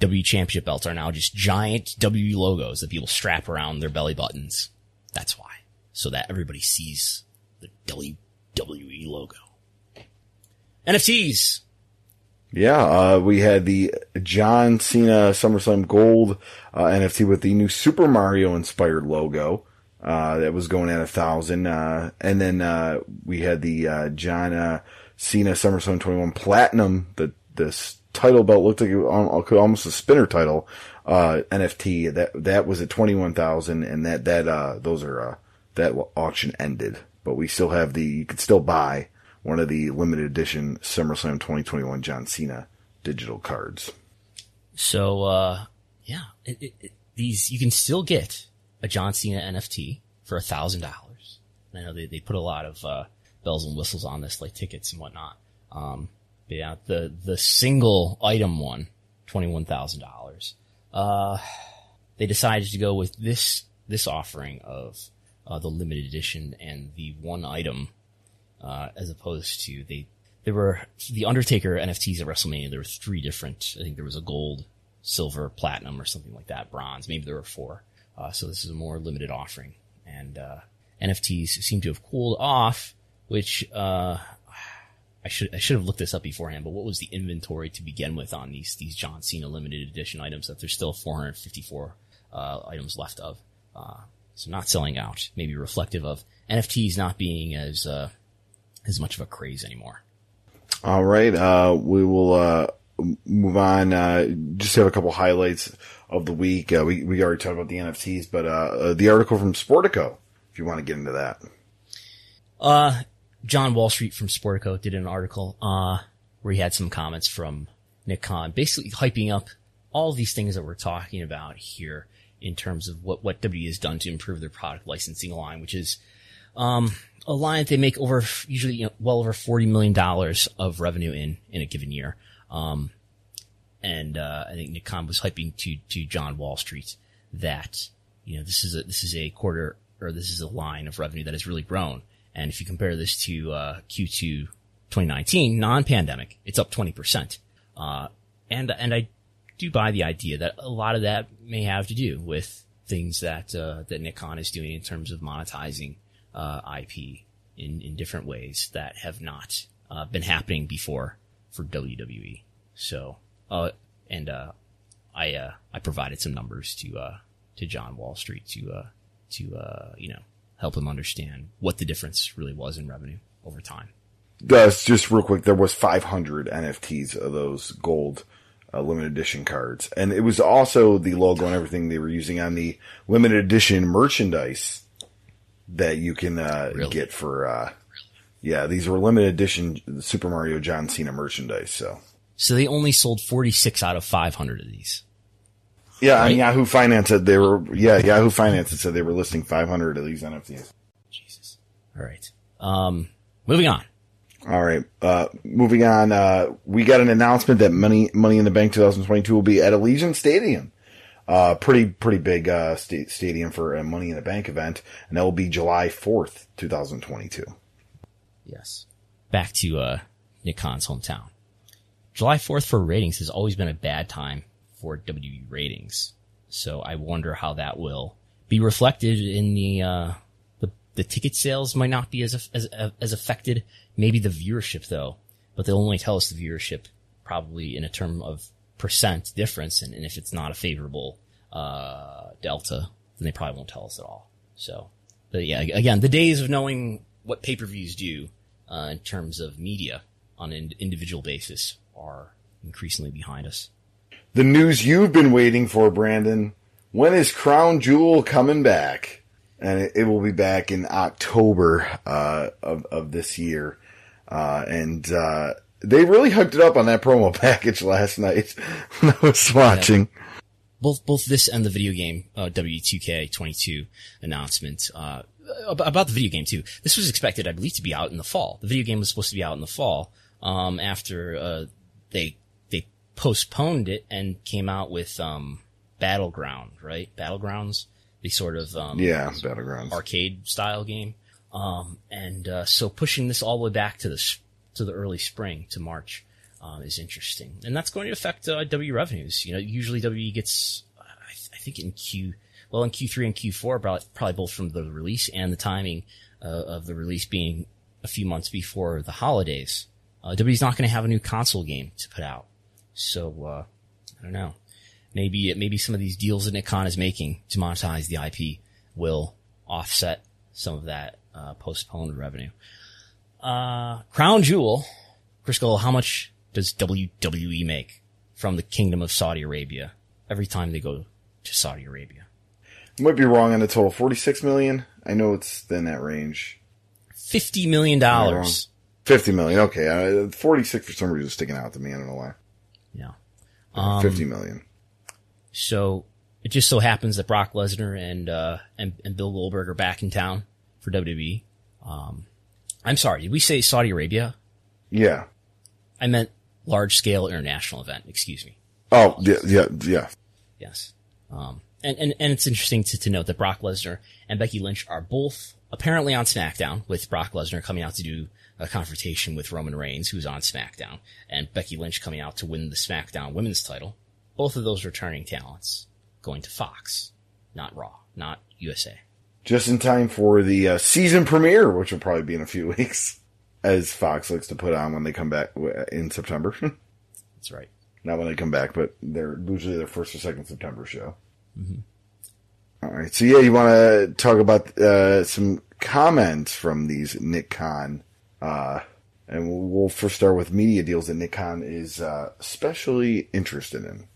[SPEAKER 1] W championship belts are now just giant W logos that people strap around their belly buttons, that's why. So that everybody sees the WWE logo. NFTs.
[SPEAKER 7] Yeah, uh, we had the John Cena SummerSlam Gold uh, NFT with the new Super Mario inspired logo. Uh, that was going at a thousand. Uh, and then, uh, we had the, uh, John, Cena SummerSlam 21 Platinum. The, this title belt looked like it was almost a spinner title, uh, NFT. That, that was at 21,000 and that, that, uh, those are, uh, that auction ended, but we still have the, you could still buy one of the limited edition SummerSlam 2021 John Cena digital cards.
[SPEAKER 1] So, uh, yeah, it, it, it, these, you can still get a John Cena NFT for a thousand dollars. I know they, they put a lot of, uh, bells and whistles on this, like tickets and whatnot. Um, but yeah, the, the single item one, $21,000. Uh, they decided to go with this, this offering of, uh, the limited edition and the one item, uh, as opposed to they, there were the Undertaker NFTs at WrestleMania. There were three different, I think there was a gold, silver, platinum or something like that, bronze. Maybe there were four. Uh, so this is a more limited offering and, uh, NFTs seem to have cooled off, which, uh, I should, I should have looked this up beforehand, but what was the inventory to begin with on these, these John Cena limited edition items that there's still 454, uh, items left of, so not selling out, maybe reflective of NFTs not being as, uh, as much of a craze anymore.
[SPEAKER 7] All right. Uh, we will, uh, move on, uh, just have a couple highlights of the week. Uh, we, we already talked about the NFTs, but, uh, the article from Sportico, if you want to get into that.
[SPEAKER 1] Uh, John Wall Street from Sportico did an article, uh, where he had some comments from Nick Khan, basically hyping up all these things that we're talking about here in terms of what, what W has done to improve their product licensing line, which is, um, a line that they make over, usually, you know, well over $40 million of revenue in, in a given year. Um, and, uh, I think Nick Khan was hyping to, to John Wall Street that, you know, this is a, this is a quarter or this is a line of revenue that has really grown. And if you compare this to, uh, Q2 2019, non-pandemic, it's up 20%. Uh, and, and I do buy the idea that a lot of that may have to do with things that, uh, that Nick Khan is doing in terms of monetizing, uh, IP in, in different ways that have not, uh, been happening before for WWE. So, uh, and, uh, I, uh, I provided some numbers to, uh, to John Wall Street to, uh, to, uh, you know, help him understand what the difference really was in revenue over time.
[SPEAKER 7] Gus, just real quick, there was 500 NFTs of those gold uh, limited edition cards, and it was also the logo and everything they were using on the limited edition merchandise that you can uh, really? get for. Uh, yeah, these were limited edition Super Mario John Cena merchandise. So,
[SPEAKER 1] so they only sold 46 out of 500 of these.
[SPEAKER 7] Yeah, right? on Yahoo Finance said they were. Yeah, Yahoo Finance said they were listing 500 of these NFTs.
[SPEAKER 1] Jesus. All right. Um, moving on.
[SPEAKER 7] All right. Uh, moving on. Uh, we got an announcement that Money Money in the Bank 2022 will be at Allegiant Stadium. Uh, pretty pretty big uh, st- stadium for a Money in the Bank event, and that will be July 4th, 2022.
[SPEAKER 1] Yes. Back to uh, Nick Khan's hometown. July 4th for ratings has always been a bad time for WWE ratings. So I wonder how that will be reflected in the, uh, the, the ticket sales might not be as, as, as affected. Maybe the viewership though, but they'll only tell us the viewership probably in a term of percent difference. And, and if it's not a favorable, uh, delta, then they probably won't tell us at all. So, but yeah, again, the days of knowing what pay-per-views do, uh, in terms of media on an individual basis are increasingly behind us
[SPEAKER 7] the news you've been waiting for, Brandon. When is Crown Jewel coming back? And it, it will be back in October uh, of of this year. Uh, and uh, they really hooked it up on that promo package last night when I was watching. Yeah.
[SPEAKER 1] Both both this and the video game uh, W2K22 announcement uh, about the video game too. This was expected, I believe, to be out in the fall. The video game was supposed to be out in the fall um, after uh, they they postponed it and came out with um, Battleground, right? Battlegrounds, the sort of um,
[SPEAKER 7] yeah Battlegrounds
[SPEAKER 1] arcade style game. Um, and uh, so pushing this all the way back to the to the early spring to March um, is interesting, and that's going to affect uh, W revenues. You know, usually W gets, I, th- I, think in Q, well in Q3 and Q4, probably, probably both from the release and the timing uh, of the release being a few months before the holidays. uh, WWE's not going to have a new console game to put out. So, uh, I don't know. Maybe, maybe some of these deals that Nick Khan is making to monetize the IP will offset some of that, uh, postponed revenue. Uh, Crown Jewel, Chris Gullo, how much does WWE make from the Kingdom of Saudi Arabia every time they go to Saudi Arabia?
[SPEAKER 7] I might be wrong on the total. 46 million? I know it's in that range.
[SPEAKER 1] $50 million.
[SPEAKER 7] I 50 million. Okay. Uh, 46 for some reason is sticking out to me. I don't know why.
[SPEAKER 1] Yeah.
[SPEAKER 7] 50 million.
[SPEAKER 1] So it just so happens that Brock Lesnar and, uh, and, and Bill Goldberg are back in town for WWE. Um, I'm sorry. Did we say Saudi Arabia?
[SPEAKER 7] Yeah.
[SPEAKER 1] I meant large scale international event. Excuse me.
[SPEAKER 7] Oh, yeah, yeah, yeah.
[SPEAKER 1] Yes. Um, and, and, and it's interesting to, to note that Brock Lesnar and Becky Lynch are both apparently on SmackDown with Brock Lesnar coming out to do a confrontation with Roman Reigns, who's on SmackDown, and Becky Lynch coming out to win the SmackDown women's title. Both of those returning talents going to Fox, not Raw, not USA.
[SPEAKER 7] Just in time for the uh, season premiere, which will probably be in a few weeks, as Fox likes to put on when they come back in September.
[SPEAKER 1] That's right.
[SPEAKER 7] Not when they come back, but they're usually their first or second September show. All right. So yeah, you want to talk about uh, some comments from these Nick Khan, uh, and we'll, we'll first start with media deals that Nick Khan is uh, especially interested in.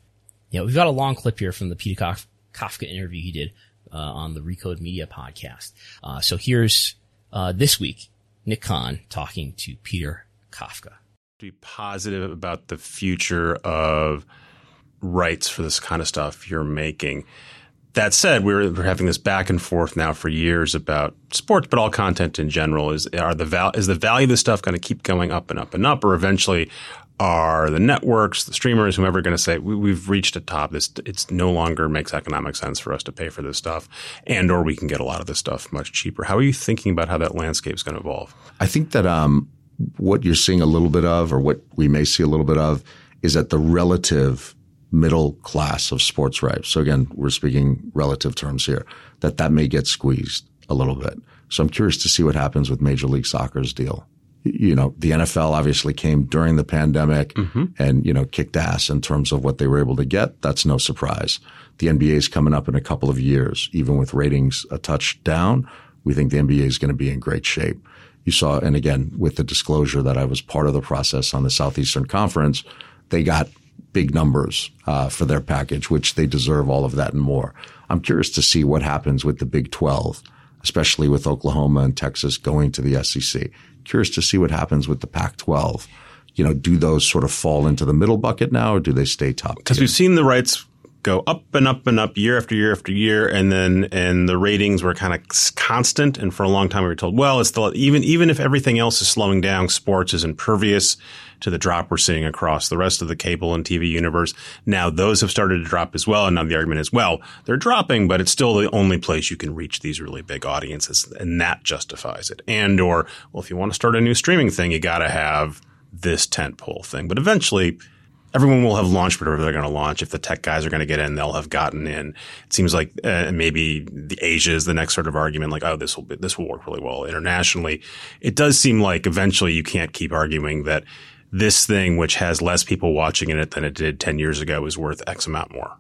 [SPEAKER 1] Yeah, we've got a long clip here from the Peter Kafka interview he did uh, on the Recode Media podcast. Uh, so here's uh, this week Nick Khan talking to Peter Kafka.
[SPEAKER 4] be positive about the future of rights for this kind of stuff you're making. That said, we're, we're having this back and forth now for years about sports, but all content in general. Is are the val- is the value of this stuff going to keep going up and up and up, or eventually are the networks, the streamers, whoever going to say we, we've reached a top? This it's no longer makes economic sense for us to pay for this stuff, and or we can get a lot of this stuff much cheaper. How are you thinking about how that landscape is going to evolve?
[SPEAKER 5] I think that um, what you're seeing a little bit of, or what we may see a little bit of, is that the relative middle class of sports rights. So again, we're speaking relative terms here. That that may get squeezed a little bit. So I'm curious to see what happens with Major League Soccer's deal. You know, the NFL obviously came during the pandemic and, you know, kicked ass in terms of what they were able to get. That's no surprise. The NBA is coming up in a couple of years, even with ratings a touch down. We think the NBA is going to be in great shape. You saw, and again, with the disclosure that I was part of the process on the Southeastern Conference, they got big numbers uh, for their package, which they deserve all of that and more. I'm curious to see what happens with the Big 12, especially with Oklahoma and Texas going to the SEC. Curious to see what happens with the Pac 12. You know, do those sort of fall into the middle bucket now or do they stay top?
[SPEAKER 4] because we've seen the rights go up and up and up year after year after year, and then and the ratings were kind of constant. And for a long time, we were told, well, it's the even even if everything else is slowing down, sports is impervious to the drop we're seeing across the rest of the cable and TV universe. Now those have started to drop as well, and now the argument is, well, they're dropping, but it's still the only place you can reach these really big audiences, and that justifies it. And or well, if you want to start a new streaming thing, you got to have this tentpole thing. But eventually, everyone will have launched whatever they're going to launch. If the tech guys are going to get in, they'll have gotten in. It seems like uh, maybe the Asia is the next sort of argument, like, oh, this will be, this will work really well internationally. It does seem like eventually you can't keep arguing that this thing, which has less people watching in it than it did 10 years ago, is worth X amount more.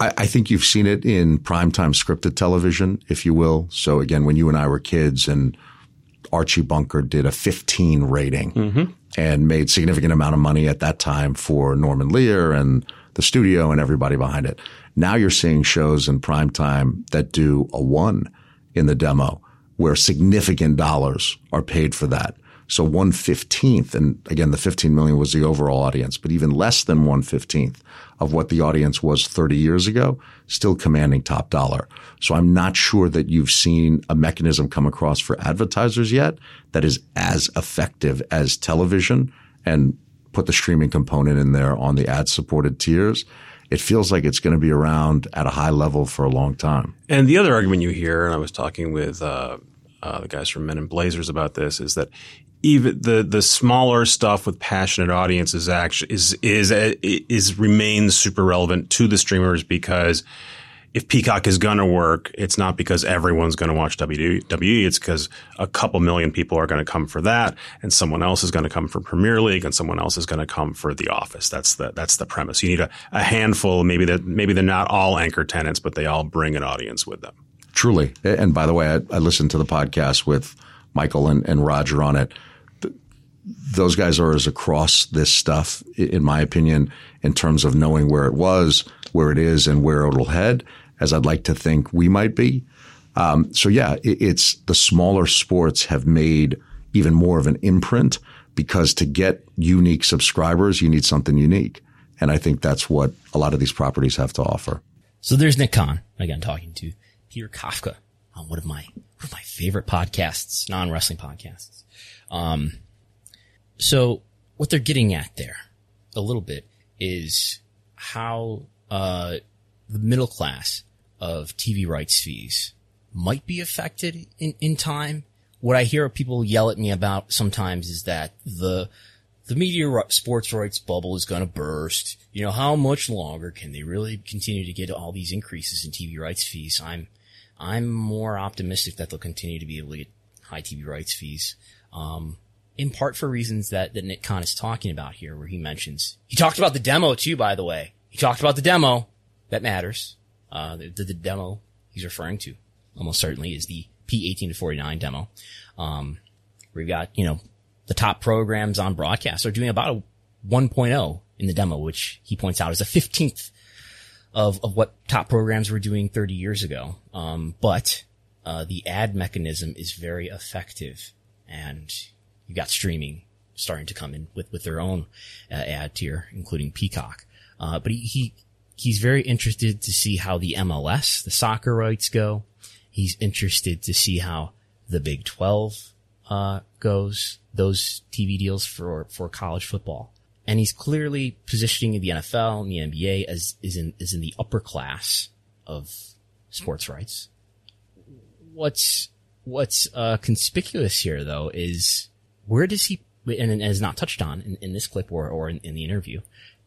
[SPEAKER 5] I, I think you've seen it in primetime scripted television, if you will. So again, when you and I were kids and Archie Bunker did a 15 rating mm-hmm. and made significant amount of money at that time for Norman Lear and the studio and everybody behind it. Now you're seeing shows in primetime that do a one in the demo where significant dollars are paid for that. So one fifteenth, and again, the 15 million was the overall audience, but even less than one fifteenth of what the audience was 30 years ago, still commanding top dollar. So I'm not sure that you've seen a mechanism come across for advertisers yet that is as effective as television and put the streaming component in there on the ad supported tiers. It feels like it's going to be around at a high level for a long time.
[SPEAKER 4] And the other argument you hear, and I was talking with uh, uh, the guys from Men in Blazers about this, is that even the the smaller stuff with passionate audiences actually is is uh, is remains super relevant to the streamers because if Peacock is going to work, it's not because everyone's going to watch WWE. It's because a couple million people are going to come for that, and someone else is going to come for Premier League, and someone else is going to come for The Office. That's the that's the premise. You need a, a handful. Maybe that maybe they're not all anchor tenants, but they all bring an audience with them.
[SPEAKER 5] Truly. And by the way, I, I listened to the podcast with Michael and, and Roger on it. Those guys are as across this stuff, in my opinion, in terms of knowing where it was, where it is, and where it'll head as I'd like to think we might be. Um, so yeah, it, it's the smaller sports have made even more of an imprint because to get unique subscribers, you need something unique. And I think that's what a lot of these properties have to offer.
[SPEAKER 1] So there's Nick Khan again talking to Peter Kafka on one of my one of my favorite podcasts, non wrestling podcasts. Um, so what they're getting at there a little bit is how uh, the middle class of TV rights fees might be affected in, in time. What I hear people yell at me about sometimes is that the the media sports rights bubble is going to burst. You know, how much longer can they really continue to get all these increases in TV rights fees? I'm I'm more optimistic that they'll continue to be able to get high TV rights fees. Um, in part for reasons that, that Nick Khan is talking about here, where he mentions, he talked about the demo too, by the way. He talked about the demo. That matters. Uh, the, the, the demo he's referring to almost certainly is the P18 to 49 demo. Um, we've got, you know, the top programs on broadcast are doing about a 1.0 in the demo, which he points out is a 15th of, of what top programs were doing 30 years ago. Um, but, uh, the ad mechanism is very effective and you got streaming starting to come in with, with their own uh, ad tier, including Peacock. Uh, but he, he, he's very interested to see how the MLS, the soccer rights go. He's interested to see how the Big 12, uh, goes, those TV deals for, for college football. And he's clearly positioning the NFL and the NBA as, is in, is in the upper class of sports rights. What's, what's, uh, conspicuous here though is where does he, and, is not touched on in, in this clip or, or in, in the interview,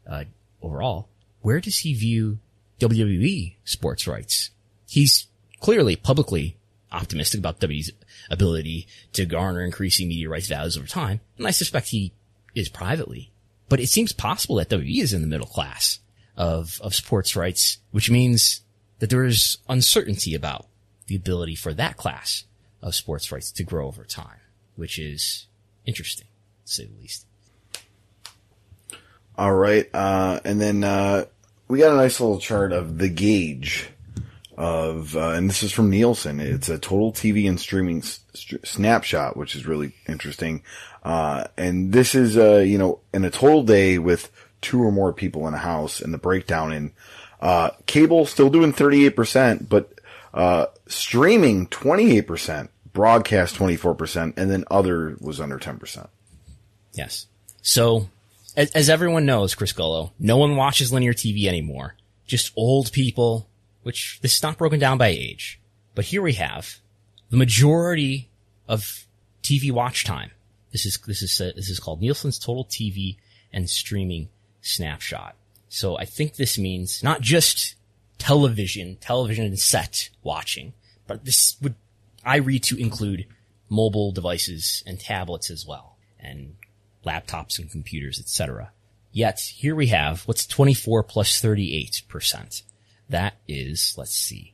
[SPEAKER 1] uh, overall, where does he view WWE sports rights? He's clearly publicly optimistic about WWE's ability to garner increasing media rights values over time. And I suspect he is privately, but it seems possible that WWE is in the middle class of, of sports rights, which means that there is uncertainty about the ability for that class of sports rights to grow over time, which is interesting, to say the least.
[SPEAKER 7] All right. Uh, and then, uh, we got a nice little chart of the gauge of, uh, and this is from Nielsen. It's a total TV and streaming st- snapshot, which is really interesting. Uh, and this is, uh, you know, in a total day with two or more people in a house and the breakdown in, uh, cable still doing 38%, but, uh, streaming 28%, broadcast 24%, and then other was under 10%.
[SPEAKER 1] Yes. So, as, as everyone knows, Chris Gullo, no one watches linear TV anymore. Just old people, which this is not broken down by age. But here we have the majority of TV watch time. This is, this is, uh, this is called Nielsen's total TV and streaming snapshot. So I think this means not just television, television and set watching, but this would, I read to include mobile devices and tablets as well, and laptops and computers, etc. Yet here we have what's 24 plus 38%. That is, let's see,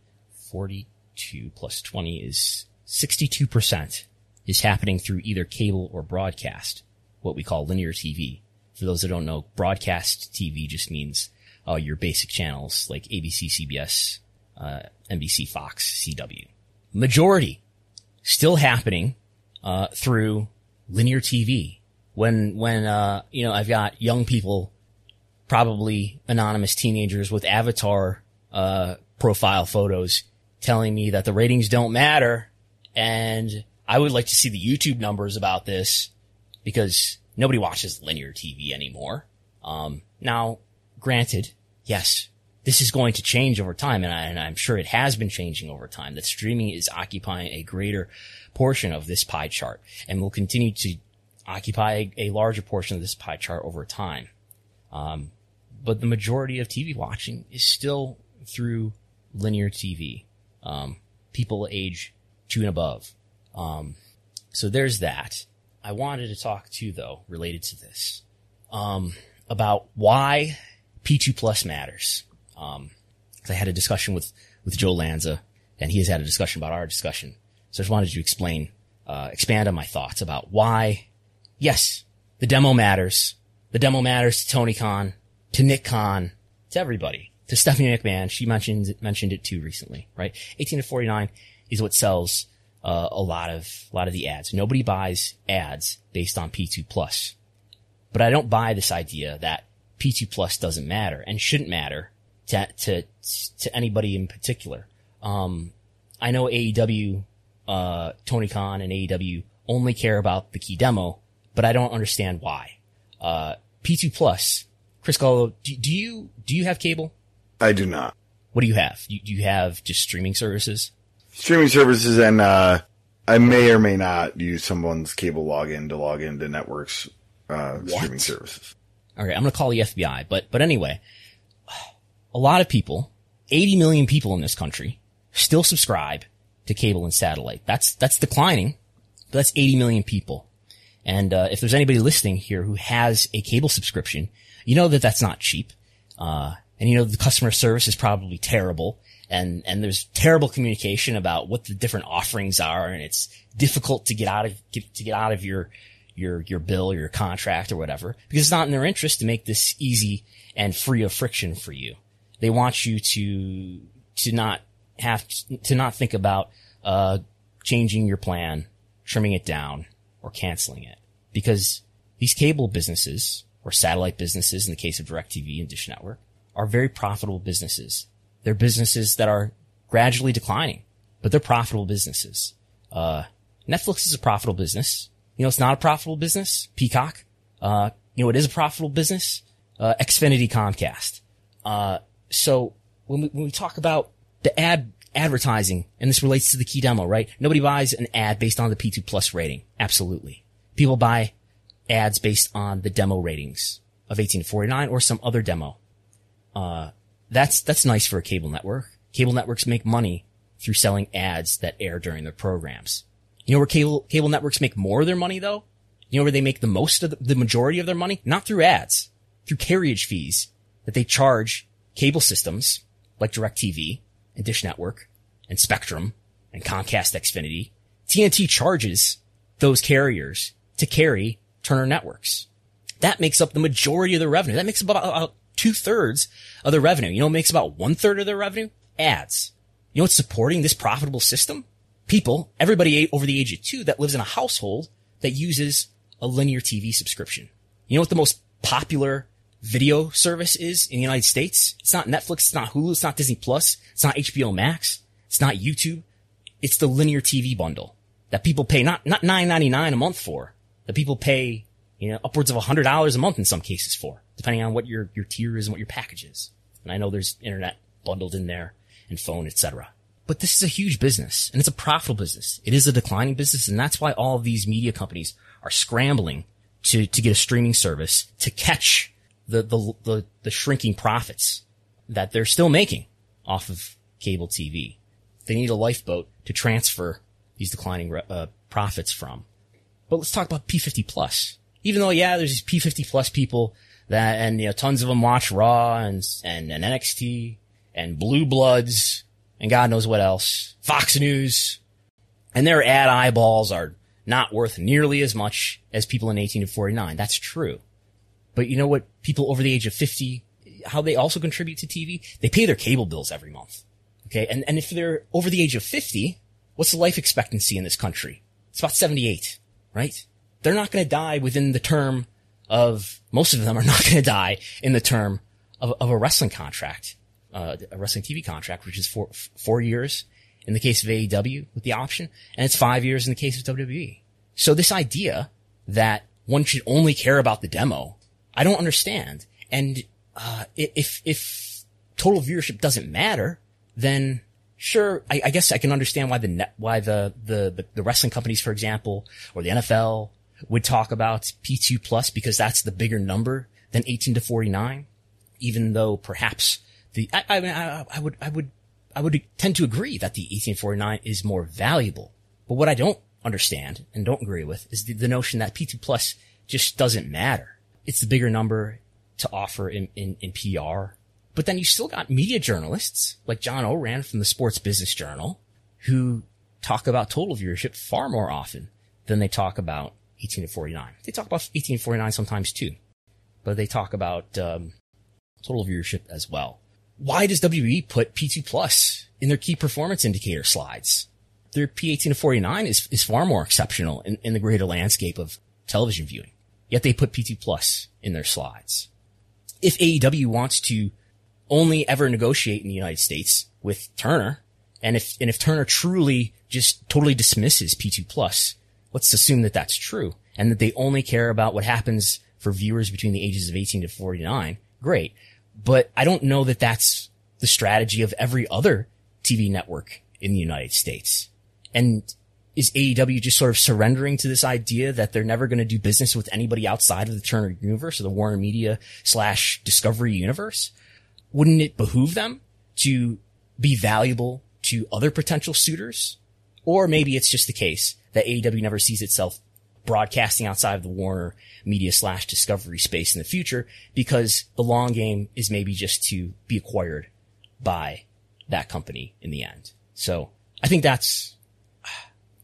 [SPEAKER 1] 42 plus 20 is 62% is happening through either cable or broadcast, what we call linear TV. For those that don't know, broadcast TV just means uh, your basic channels like ABC, CBS, uh, NBC, Fox, CW. Majority still happening uh, through linear TV. When when uh, you know I've got young people, probably anonymous teenagers with avatar uh, profile photos, telling me that the ratings don't matter, and I would like to see the YouTube numbers about this because nobody watches linear TV anymore. Um, now, granted, yes, this is going to change over time, and, I, am sure it has been changing over time. That streaming is occupying a greater portion of this pie chart, and will continue to occupy a, a larger portion of this pie chart over time. Um, but the majority of TV watching is still through linear TV, um, people age two and above. Um, so there's that. I wanted to talk too, though, related to this, um, about why P2 Plus matters. Um, I had a discussion with, with Joe Lanza and he has had a discussion about our discussion. So I just wanted to explain, uh, expand on my thoughts about why, yes, the demo matters. The demo matters to Tony Khan, to Nick Khan, to everybody, to Stephanie McMahon. She mentioned, mentioned it too recently, right? 18 to 49 is what sells, uh, a lot of, a lot of the ads. Nobody buys ads based on P2 plus. But I don't buy this idea that P2 plus doesn't matter and shouldn't matter to, to, to anybody in particular. Um, I know AEW, uh, Tony Khan and AEW only care about the key demo, but I don't understand why. Uh, P2 plus, Chris Gullo, do, do you, do you have cable?
[SPEAKER 7] I do not.
[SPEAKER 1] What do you have? You, do you have just streaming services?
[SPEAKER 7] Streaming services and, uh, I may or may not use someone's cable login to log into networks, uh, streaming services.
[SPEAKER 1] Okay, I'm gonna call the FBI, but, but anyway, a lot of people, 80 million people in this country, still subscribe to cable and satellite. That's, that's declining, but that's 80 million people. And, uh, if there's anybody listening here who has a cable subscription, you know that that's not cheap. Uh, and you know the customer service is probably terrible and, and there's terrible communication about what the different offerings are and it's difficult to get out of, get, to get out of your, your, your bill or your contract or whatever because it's not in their interest to make this easy and free of friction for you. They want you to, to not have to, to not think about, uh, changing your plan, trimming it down or canceling it because these cable businesses or satellite businesses in the case of DirecTV and Dish Network are very profitable businesses. They're businesses that are gradually declining, but they're profitable businesses. Uh, Netflix is a profitable business. You know, it's not a profitable business. Peacock. Uh, you know, it is a profitable business. Uh, Xfinity Comcast. So when we, when we talk about the ad advertising, and this relates to the key demo, right? Nobody buys an ad based on the P2 plus rating. Absolutely. People buy ads based on the demo ratings of 18 to 49 or some other demo. Uh, that's, that's nice for a cable network. Cable networks make money through selling ads that air during their programs. You know where cable, cable networks make more of their money though? You know where they make the most of the, the majority of their money? Not through ads, through carriage fees that they charge cable systems like DirecTV and Dish Network and Spectrum and Comcast Xfinity. TNT charges those carriers to carry Turner networks. That makes up the majority of the revenue. That makes up about, about two thirds of the revenue. You know, makes about one third of the revenue? Ads. You know what's supporting this profitable system? People, everybody over the age of two that lives in a household that uses a linear TV subscription. You know what the most popular video service is in the United States? It's not Netflix, it's not Hulu, it's not Disney Plus, it's not HBO Max, it's not YouTube. It's the linear TV bundle that people pay not, not nine ninety nine a month for, that people pay, you know, upwards of hundred dollars a month in some cases for, depending on what your, your tier is and what your package is. And I know there's internet bundled in there and phone, etc. But this is a huge business and it's a profitable business. It is a declining business. And that's why all of these media companies are scrambling to, to get a streaming service to catch the, the, the, the shrinking profits that they're still making off of cable TV. They need a lifeboat to transfer these declining uh, profits from. But let's talk about P50 plus. Even though, yeah, there's these P50 plus people that, and you know, tons of them watch Raw and, and, and NXT and Blue Bloods and God knows what else. Fox News. And their ad eyeballs are not worth nearly as much as people in 18 to 49. That's true. But you know what? People over the age of 50, how they also contribute to TV? They pay their cable bills every month. Okay. And, and if they're over the age of 50, what's the life expectancy in this country? It's about 78, right? They're not going to die within the term of, most of them are not going to die in the term of, of a wrestling contract, uh, a wrestling TV contract, which is four, four years in the case of AEW with the option, and it's five years in the case of WWE. So this idea that one should only care about the demo, I don't understand. And, uh, if, if total viewership doesn't matter, then sure, I, I, guess I can understand why the net, why the, the, the, wrestling companies, for example, or the NFL would talk about P2 plus because that's the bigger number than 18 to 49, even though perhaps the, I, I, I, I would, I would, I would tend to agree that the 1849 is more valuable. But what I don't understand and don't agree with is the, the notion that P2 plus just doesn't matter. It's the bigger number to offer in, in, in PR. But then you still got media journalists like John Ourand from the Sports Business Journal who talk about total viewership far more often than they talk about 18 to 49. They talk about 18 to 49 sometimes too, but they talk about um, total viewership as well. Why does WWE put P2 Plus in their key performance indicator slides? Their P18 to 49 is, is far more exceptional in, in the greater landscape of television viewing. Yet they put P2 Plus in their slides. If AEW wants to only ever negotiate in the United States with Turner, and if, and if Turner truly just totally dismisses P2 Plus, let's assume that that's true and that they only care about what happens for viewers between the ages of 18 to 49. Great. But I don't know that that's the strategy of every other TV network in the United States. And is AEW just sort of surrendering to this idea that they're never going to do business with anybody outside of the Turner universe or the Warner Media slash Discovery universe? Wouldn't it behoove them to be valuable to other potential suitors? Or maybe it's just the case that AEW never sees itself broadcasting outside of the Warner media slash discovery space in the future because the long game is maybe just to be acquired by that company in the end. So I think that's,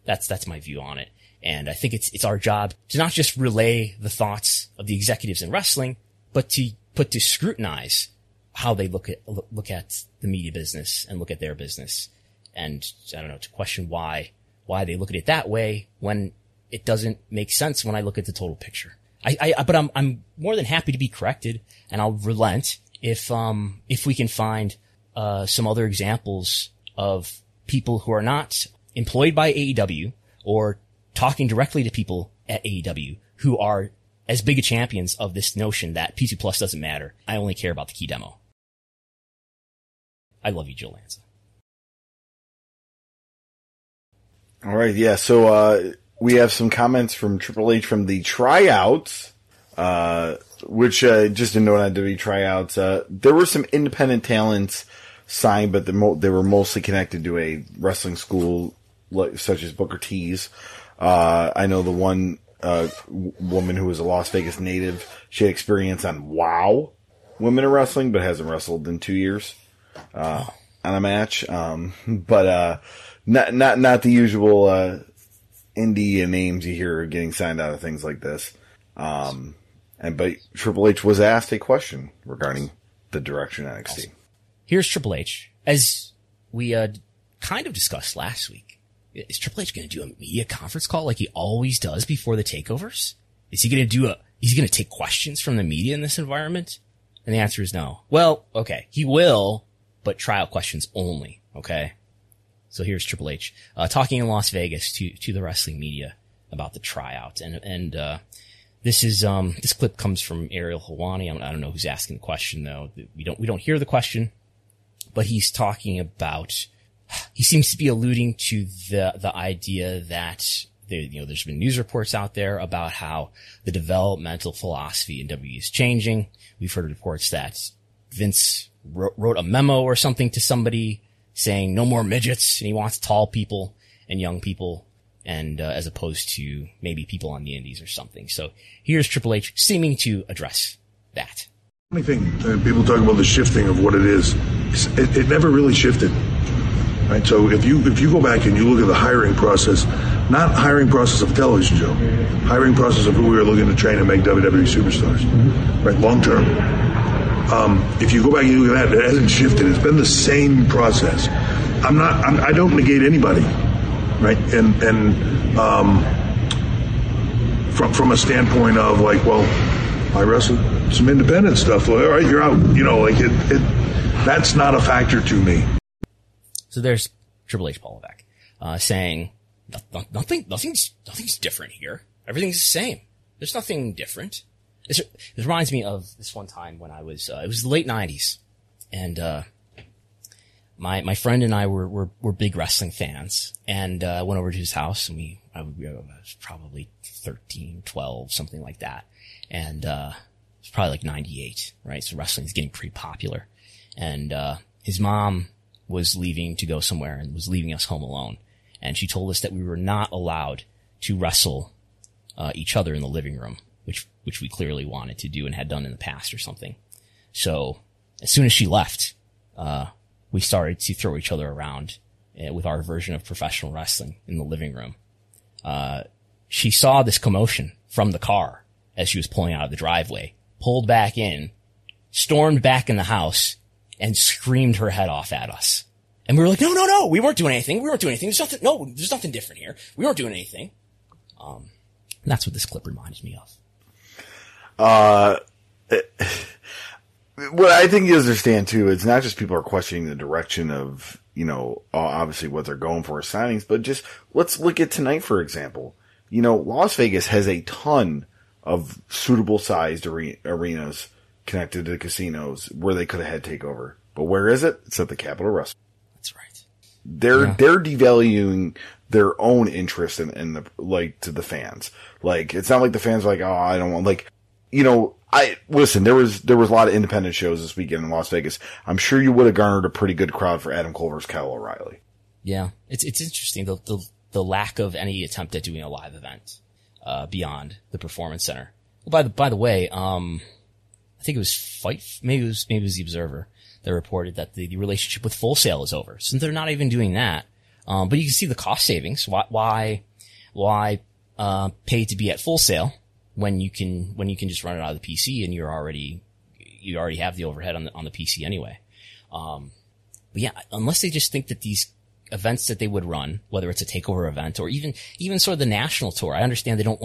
[SPEAKER 1] that's, that's my view on it. And I think it's, it's our job to not just relay the thoughts of the executives in wrestling, but to, put to scrutinize how they look at, look at the media business and look at their business. And I don't know, to question why, why they look at it that way when it doesn't make sense when I look at the total picture. I, I, but I'm, I'm more than happy to be corrected and I'll relent if, um, if we can find, uh, some other examples of people who are not employed by AEW or talking directly to people at AEW who are as big a champions of this notion that P2 Plus doesn't matter. I only care about the key demo. I love you, Joe Lanza.
[SPEAKER 7] All right, yeah. So uh, we have some comments from Triple H from the tryouts, uh, which uh, just a note on WWE tryouts. Uh, there were some independent talents signed, but mo- they were mostly connected to a wrestling school like, such as Booker T's. Uh, I know the one uh, woman who was a Las Vegas native. She had experience on Wow Women in Wrestling, but hasn't wrestled in two years uh, on a match. Um, but uh, not not not the usual uh, indie names you hear getting signed out of things like this. Um, and but Triple H was asked a question regarding the direction NXT.
[SPEAKER 1] Here's Triple H, as we uh, kind of discussed last week. Is Triple H going to do a media conference call like he always does before the takeovers? Is he going to do a? Is he going to take questions from the media in this environment? And the answer is no. Well, okay, he will, but trial questions only. Okay. So here's Triple H uh, talking in Las Vegas to to the wrestling media about the tryout, and and uh, this is um this clip comes from Ariel Helwani. I don't know who's asking the question though. We don't we don't hear the question, but he's talking about. He seems to be alluding to the the idea that there, you know there's been news reports out there about how the developmental philosophy in WWE is changing. We've heard reports that Vince wrote, wrote a memo or something to somebody saying no more midgets and he wants tall people and young people and uh, as opposed to maybe people on the indies or something. So here's Triple H seeming to address that.
[SPEAKER 2] Funny thing, uh, people talk about the shifting of what it is. It, it, never really shifted. Right. So if you if you go back and you look at the hiring process, not hiring process of television show, hiring process of who we were looking to train and make WWE superstars, mm-hmm. right? Long term. Um, if you go back and you look at that, it hasn't shifted. It's been the same process. I'm not. I'm, I do not negate anybody, right? And and um, from from a standpoint of like, well, I wrestled some independent stuff. All right, you're out. You know, like it. it that's not a factor to me.
[SPEAKER 1] So there's Triple H Paul uh, saying nothing, nothing's nothing's different here. Everything's the same. There's nothing different. This, this reminds me of this one time when I was, uh, it was the late nineties and, uh, my, my friend and I were, were, were big wrestling fans and, uh, went over to his house and we, I, we was probably 13, 12, something like that. And, uh, it was probably like 98, right? So wrestling is getting pretty popular and, uh, his mom was leaving to go somewhere and was leaving us home alone. And she told us that we were not allowed to wrestle uh, each other in the living room, which which we clearly wanted to do and had done in the past or something. So as soon as she left, uh, we started to throw each other around uh, with our version of professional wrestling in the living room. Uh, she saw this commotion from the car as she was pulling out of the driveway, pulled back in, stormed back in the house, and screamed her head off at us. And we were like, no, no, no, we weren't doing anything. We weren't doing anything. There's nothing, no, there's nothing different here. We weren't doing anything. Um, and that's what this clip reminds me of.
[SPEAKER 7] Uh, what I think you understand too, it's not just people are questioning the direction of, you know, obviously what they're going for signings, but just let's look at tonight, for example. You know, Las Vegas has a ton of suitable sized are- arenas connected to casinos where they could have had takeover. But where is it? It's at the Capitol Wrestling.
[SPEAKER 1] That's right.
[SPEAKER 7] They're
[SPEAKER 1] Yeah.
[SPEAKER 7] they're devaluing their own interest in, in the like to the fans. Like it's not like the fans are like, oh, I don't want like you know, I listen, there was there was a lot of independent shows this weekend in Las Vegas. I'm sure you would have garnered a pretty good crowd for Adam Cole versus Kyle O'Reilly.
[SPEAKER 1] Yeah, it's it's interesting the the, the lack of any attempt at doing a live event uh, beyond the performance center. Well, by the by the way, um, I think it was Fight, maybe it was maybe it was the Observer that reported that the, the relationship with Full Sail is over. So they're not even doing that. Um, but you can see the cost savings. Why why why uh, pay to be at Full Sail when you can when you can just run it out of the PC and you're already you already have the overhead on the on the PC anyway. Um, but yeah, unless they just think that these events that they would run, whether it's a takeover event or even, even sort of the national tour, I understand they don't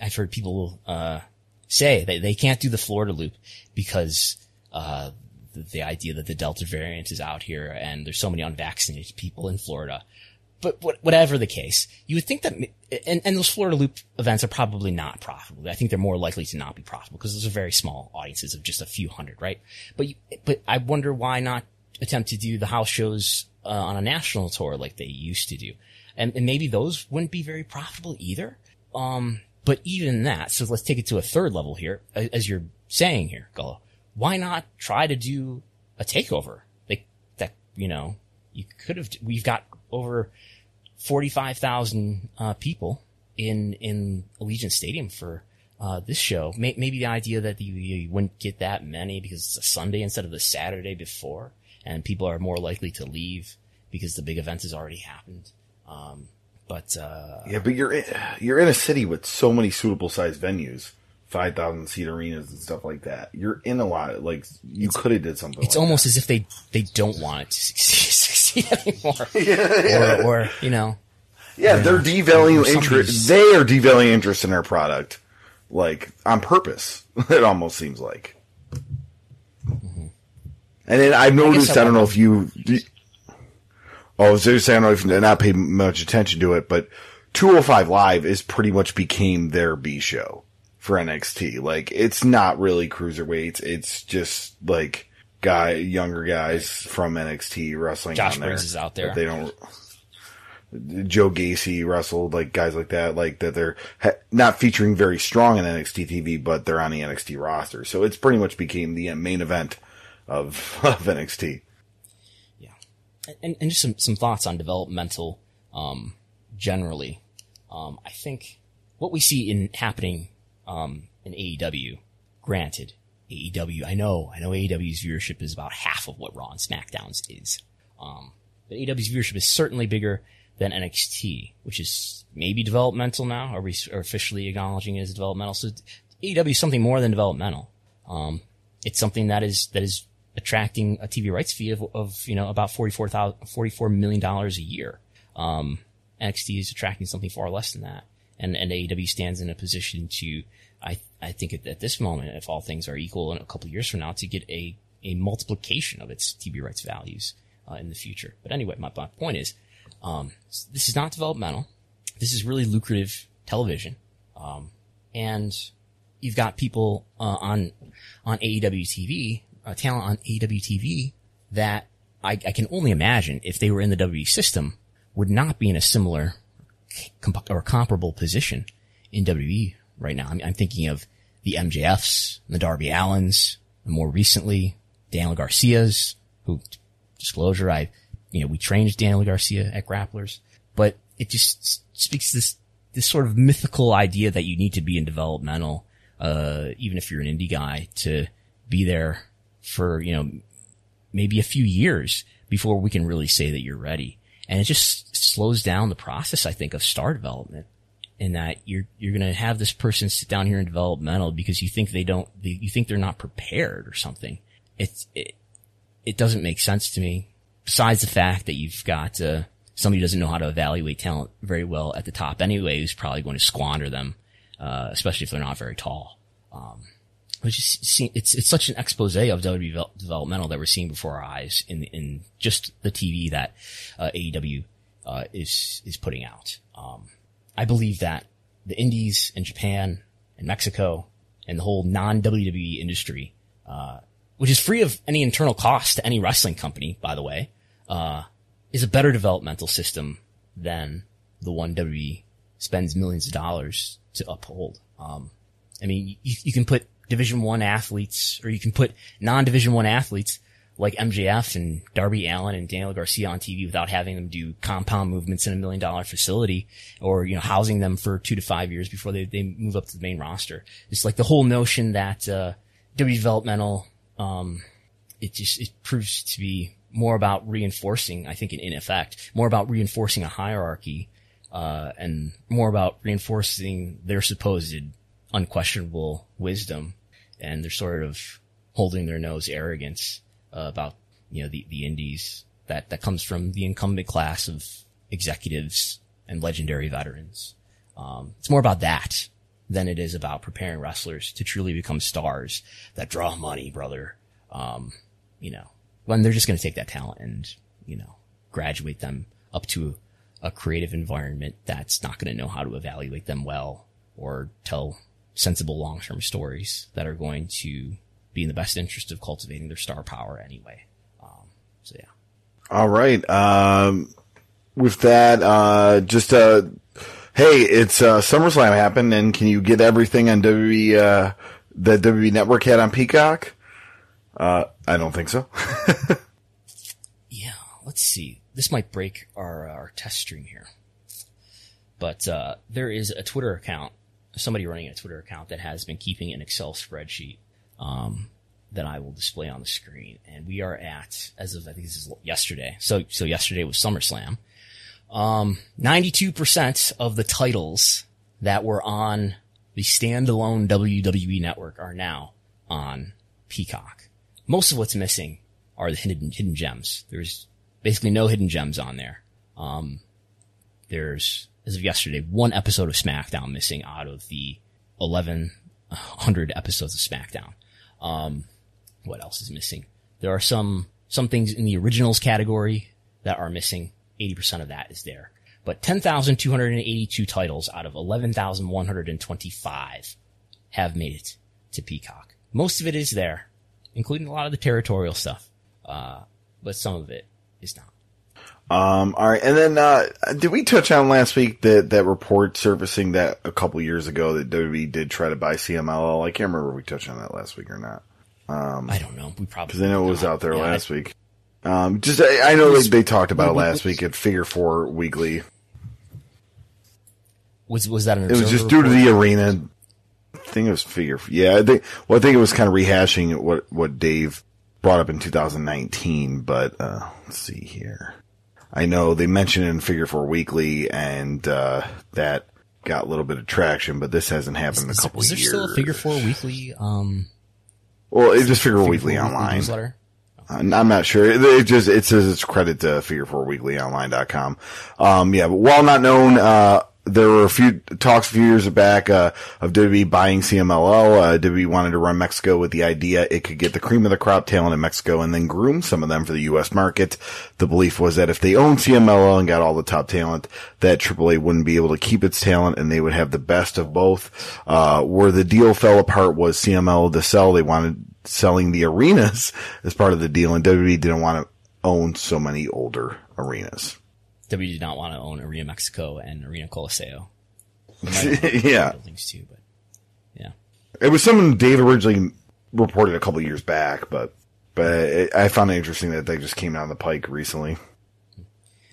[SPEAKER 1] I've heard people, uh, say that they can't do the Florida loop because, uh, the, the idea that the Delta variant is out here and there's so many unvaccinated people in Florida. But what, whatever the case, you would think that, and, and those Florida loop events are probably not profitable. I think they're more likely to not be profitable because those are very small audiences of just a few hundred, right? But, you, but I wonder why not attempt to do the house shows uh, on a national tour like they used to do. And, and maybe those wouldn't be very profitable either. Um, but even that, so let's take it to a third level here, as you're saying here, Gullo. Why not try to do a takeover? Like that, you know, you could have, we've got over 45,000, uh, people in, in Allegiant Stadium for, uh, this show. May- maybe the idea that you, you wouldn't get that many because it's a Sunday instead of the Saturday before and people are more likely to leave because the big event has already happened. Um, but, uh,
[SPEAKER 7] Yeah, but you're in, you're in a city with so many suitable sized venues, five thousand seat arenas and stuff like that. You're in a lot. Like you could have did something.
[SPEAKER 1] it's
[SPEAKER 7] like
[SPEAKER 1] almost as if they, they don't want it to succeed, succeed anymore. Or, or, you know,
[SPEAKER 7] Yeah, they're devaluing interest. They are devaluing interest in their product, like on purpose. It almost seems like.
[SPEAKER 1] Mm-hmm.
[SPEAKER 7] And then I've noticed.
[SPEAKER 1] I
[SPEAKER 7] I, don't know if you. Oh, I was just saying, I don't know if not pay much attention to it, but 205 Live is pretty much became their B show for NXT. Like, it's not really cruiserweights. It's just like guy, younger guys from NXT wrestling.
[SPEAKER 1] Josh Briggs is out there.
[SPEAKER 7] They don't. Joe Gacy wrestled, like guys like that, like that they're ha- not featuring very strong in NXT TV, but they're on the NXT roster. So it's pretty much became the main event of, of NXT.
[SPEAKER 1] And, and just some, some thoughts on developmental, um, generally. Um, I think what we see in happening, um, in AEW, granted, AEW, I know, I know AEW's viewership is about half of what Raw and SmackDown's is. Um, but AEW's viewership is certainly bigger than NXT, which is maybe developmental now. Are we are officially acknowledging it as developmental? So AEW is something more than developmental. Um, it's something that is, that is attracting a TV rights fee of, of you know, about 44,000, $44 million a year. Um, NXT is attracting something far less than that. And, and AEW stands in a position to, I, I think at, at this moment, if all things are equal in a couple of years from now, to get a, a multiplication of its TV rights values, uh, in the future. But anyway, my, my point is, um, this is not developmental. This is really lucrative television. Um, and you've got people, uh, on, on AEW TV, uh, talent on AWTV that I, I can only imagine if they were in the WWE system would not be in a similar comp- or comparable position in WWE right now. I'm, I'm thinking of the MJFs, the Darby Allins, and more recently, Daniel Garcia's, who, disclosure, I you know, we trained Daniel Garcia at Grapplers, but it just speaks to this, this sort of mythical idea that you need to be in developmental, uh, even if you're an indie guy to be there for, you know, maybe a few years before we can really say that you're ready. And it just slows down the process, I think, of star development in that you're, you're going to have this person sit down here in developmental because you think they don't, you think they're not prepared or something. It's, it, it doesn't make sense to me. Besides the fact that you've got, uh, somebody who doesn't know how to evaluate talent very well at the top anyway, who's probably going to squander them, uh, especially if they're not very tall. Um, which it's, it's such an expose of WWE developmental that we're seeing before our eyes in, in just the TV that, uh, AEW, uh, is, is putting out. Um, I believe that the indies and Japan and Mexico and the whole non WWE industry, uh, which is free of any internal cost to any wrestling company, by the way, uh, is a better developmental system than the one WWE spends millions of dollars to uphold. Um, I mean, you, you can put Division One athletes, or you can put non-Division One athletes like MJF and Darby Allin and Daniel Garcia on TV without having them do compound movements in a million dollar facility, or you know, housing them for two to five years before they they move up to the main roster. It's like the whole notion that uh, W developmental, um, it just it proves to be more about reinforcing, I think, in, in effect, more about reinforcing a hierarchy, uh, and more about reinforcing their supposed unquestionable wisdom and they're sort of holding their nose arrogance uh, about you know the the indies that that comes from the incumbent class of executives and legendary veterans. Um, it's more about that than it is about preparing wrestlers to truly become stars that draw money, brother. Um, you know, when they're just going to take that talent and you know graduate them up to a creative environment that's not going to know how to evaluate them well or tell sensible long-term stories that are going to be in the best interest of cultivating their star power anyway. Um, so yeah.
[SPEAKER 7] All right. Um, with that, uh, just, uh, hey, it's, uh, SummerSlam happened and can you get everything on WWE, uh, the WWE network had on Peacock? Uh, I don't think so.
[SPEAKER 1] Yeah, let's see. This might break our our test stream here, but uh, there is a Twitter account, somebody running a Twitter account that has been keeping an Excel spreadsheet um, that I will display on the screen, and we are at as of I think this is yesterday. So so yesterday was SummerSlam. Um, ninety-two percent of the titles that were on the standalone WWE network are now on Peacock. Most of what's missing are the hidden hidden gems. There's basically no hidden gems on there. Um, there's as of yesterday one episode of SmackDown missing out of the 1100 episodes of SmackDown. Um, what else is missing? There are some some things in the originals category that are missing. 80% of that is there. But 10,282 titles out of 11,125 have made it to Peacock. Most of it is there, including a lot of the territorial stuff. Uh, but some of it is not.
[SPEAKER 7] Um, all right. And then, uh, did we touch on last week that, that report surfacing that a couple years ago that WWE did try to buy CMLL? I can't remember if we touched on that last week or not.
[SPEAKER 1] I don't know. We probably
[SPEAKER 7] Cause I know it was out there
[SPEAKER 1] Yeah, I-
[SPEAKER 7] last week. Um, just, I, I know
[SPEAKER 1] was-
[SPEAKER 7] they, they talked about it last week at Figure Four Weekly.
[SPEAKER 1] Was was that an?
[SPEAKER 7] It was just due to the arena. I think it was figure. Yeah, I think. Well, I think it was kind of rehashing what what Dave brought up in 2019. But uh, let's see here. I know they mentioned it in Figure Four Weekly, and uh, that got a little bit of traction. But this hasn't happened in a
[SPEAKER 1] Is,
[SPEAKER 7] couple
[SPEAKER 1] is there
[SPEAKER 7] years.
[SPEAKER 1] still a Figure Four weekly? Um,
[SPEAKER 7] Well, it's just Figure Four Weekly
[SPEAKER 1] Four
[SPEAKER 7] online.
[SPEAKER 1] newsletter.
[SPEAKER 7] I'm not sure. It, it just, it says it's credit to figure4weeklyonline.com. Um, yeah, but while not known, uh, there were a few talks a few years back, uh, of WWE buying CMLL. Uh, WWE wanted to run Mexico with the idea it could get the cream of the crop talent in Mexico and then groom some of them for the U.S. market. The belief was that if they owned CMLL and got all the top talent, that AAA wouldn't be able to keep its talent and they would have the best of both. Uh, where the deal fell apart was CMLL to sell. They wanted selling the arenas as part of the deal, and WWE didn't want to own so many older arenas.
[SPEAKER 1] W did not want to own Arena Mexico and Arena Coliseo. They might have owned
[SPEAKER 7] Yeah.
[SPEAKER 1] buildings too, but yeah.
[SPEAKER 7] It was something Dave originally reported a couple years back, but but it, I found it interesting that they just came down the pike recently.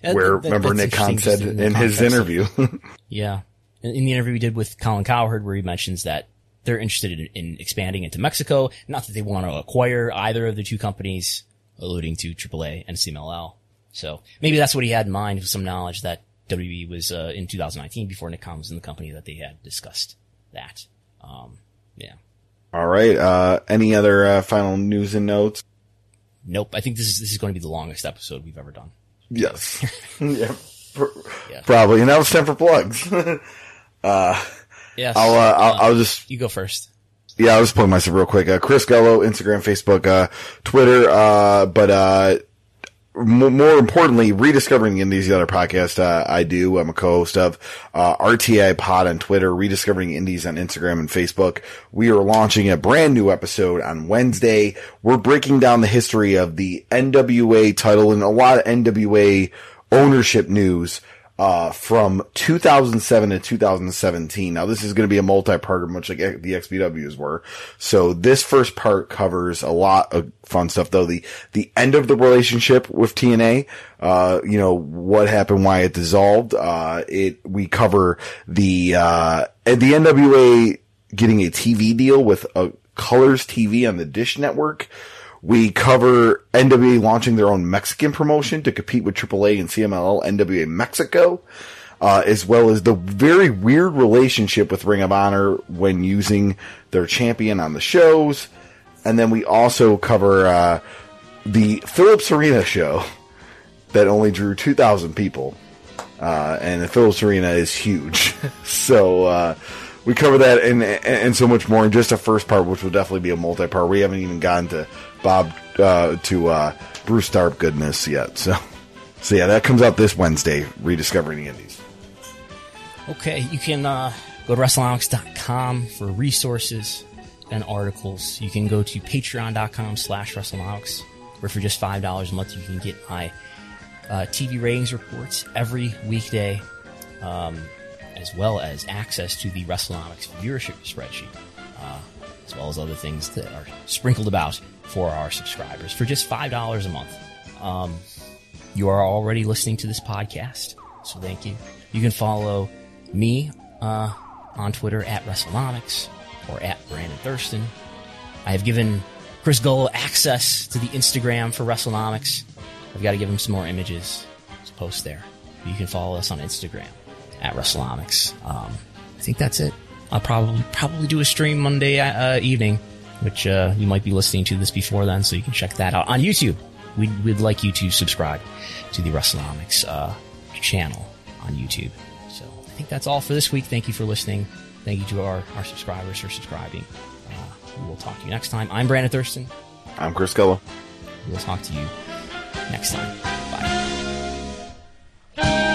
[SPEAKER 1] That-
[SPEAKER 7] where
[SPEAKER 1] that-
[SPEAKER 7] remember Nick Khan said
[SPEAKER 1] the
[SPEAKER 7] in his interview.
[SPEAKER 1] Yeah. In, in the interview we did with Colin Cowherd, where he mentions that they're interested in, in expanding into Mexico. Not that they want to acquire either of the two companies, alluding to AAA and CMLL. So maybe that's what he had in mind with some knowledge that WB was uh, in 2019 before Nick Khan was in the company that they had discussed that. Um, yeah.
[SPEAKER 7] All right. Uh, any other uh, final news and notes?
[SPEAKER 1] Nope. I think this is this is going to be the longest episode we've ever done.
[SPEAKER 7] Yes. yeah,
[SPEAKER 1] Yeah.
[SPEAKER 7] Probably. And now it's time for plugs.
[SPEAKER 1] Yes.
[SPEAKER 7] I'll, uh, I'll, I'll just
[SPEAKER 1] you go first.
[SPEAKER 7] Yeah, I'll just plug myself real quick. Uh, Chris Gullo, Instagram, Facebook, uh, Twitter, uh, but, uh, more importantly, rediscovering Indies, the other podcast, uh, I do. I'm a co-host of, uh, RTI pod on Twitter, rediscovering Indies on Instagram and Facebook. We are launching a brand new episode on Wednesday. We're breaking down the history of the NWA title and a lot of NWA ownership news uh, from 2007 to 2017. Now this is going to be a multi-parter, much like the XPWs were. So this first part covers a lot of fun stuff, though. The, the end of the relationship with TNA, uh, you know, what happened, why it dissolved. Uh, it, we cover the, uh, the NWA getting a TV deal with a Colors TV on the Dish Network. We cover NWA launching their own Mexican promotion to compete with AAA and CMLL NWA Mexico, uh, as well as the very weird relationship with Ring of Honor when using their champion on the shows. And then we also cover, uh, the Phillips Arena show that only drew 2,000 people. Uh, and the Phillips Arena is huge. so, uh, we cover that and, and so much more in just a first part, which will definitely be a multi-part. We haven't even gotten to Bob, uh, to, uh, Bruce Tharpe goodness yet. So, so yeah, that comes out this Wednesday, Rediscovering the Indies.
[SPEAKER 1] Okay, you can uh, go to WrestleNomics.com for resources and articles. You can go to Patreon.com slash WrestleNomics, where for just $5 a month you can get my uh, TV ratings reports every weekday, um, as well as access to the WrestleNomics viewership spreadsheet, uh, as well as other things that are sprinkled about for our subscribers for just $5 a month. Um, you are already listening to this podcast, so thank you. You can follow me uh, on Twitter at WrestleNomics or at Brandon Thurston. I have given Chris Gullo access to the Instagram for WrestleNomics. I've got to give him some more images to post there. You can follow us on Instagram at WrestleNomics. Um, I think that's it. I'll probably probably do a stream Monday uh, evening, which uh, you might be listening to this before then, so you can check that out on YouTube. We'd, we'd like you to subscribe to the WrestleNomics uh, channel on YouTube. So I think that's all for this week. Thank you for listening. Thank you to our, our subscribers for subscribing. Uh, we'll talk to you next time. I'm Brandon Thurston.
[SPEAKER 7] I'm Chris Gullo.
[SPEAKER 1] We'll talk to you next time. Bye.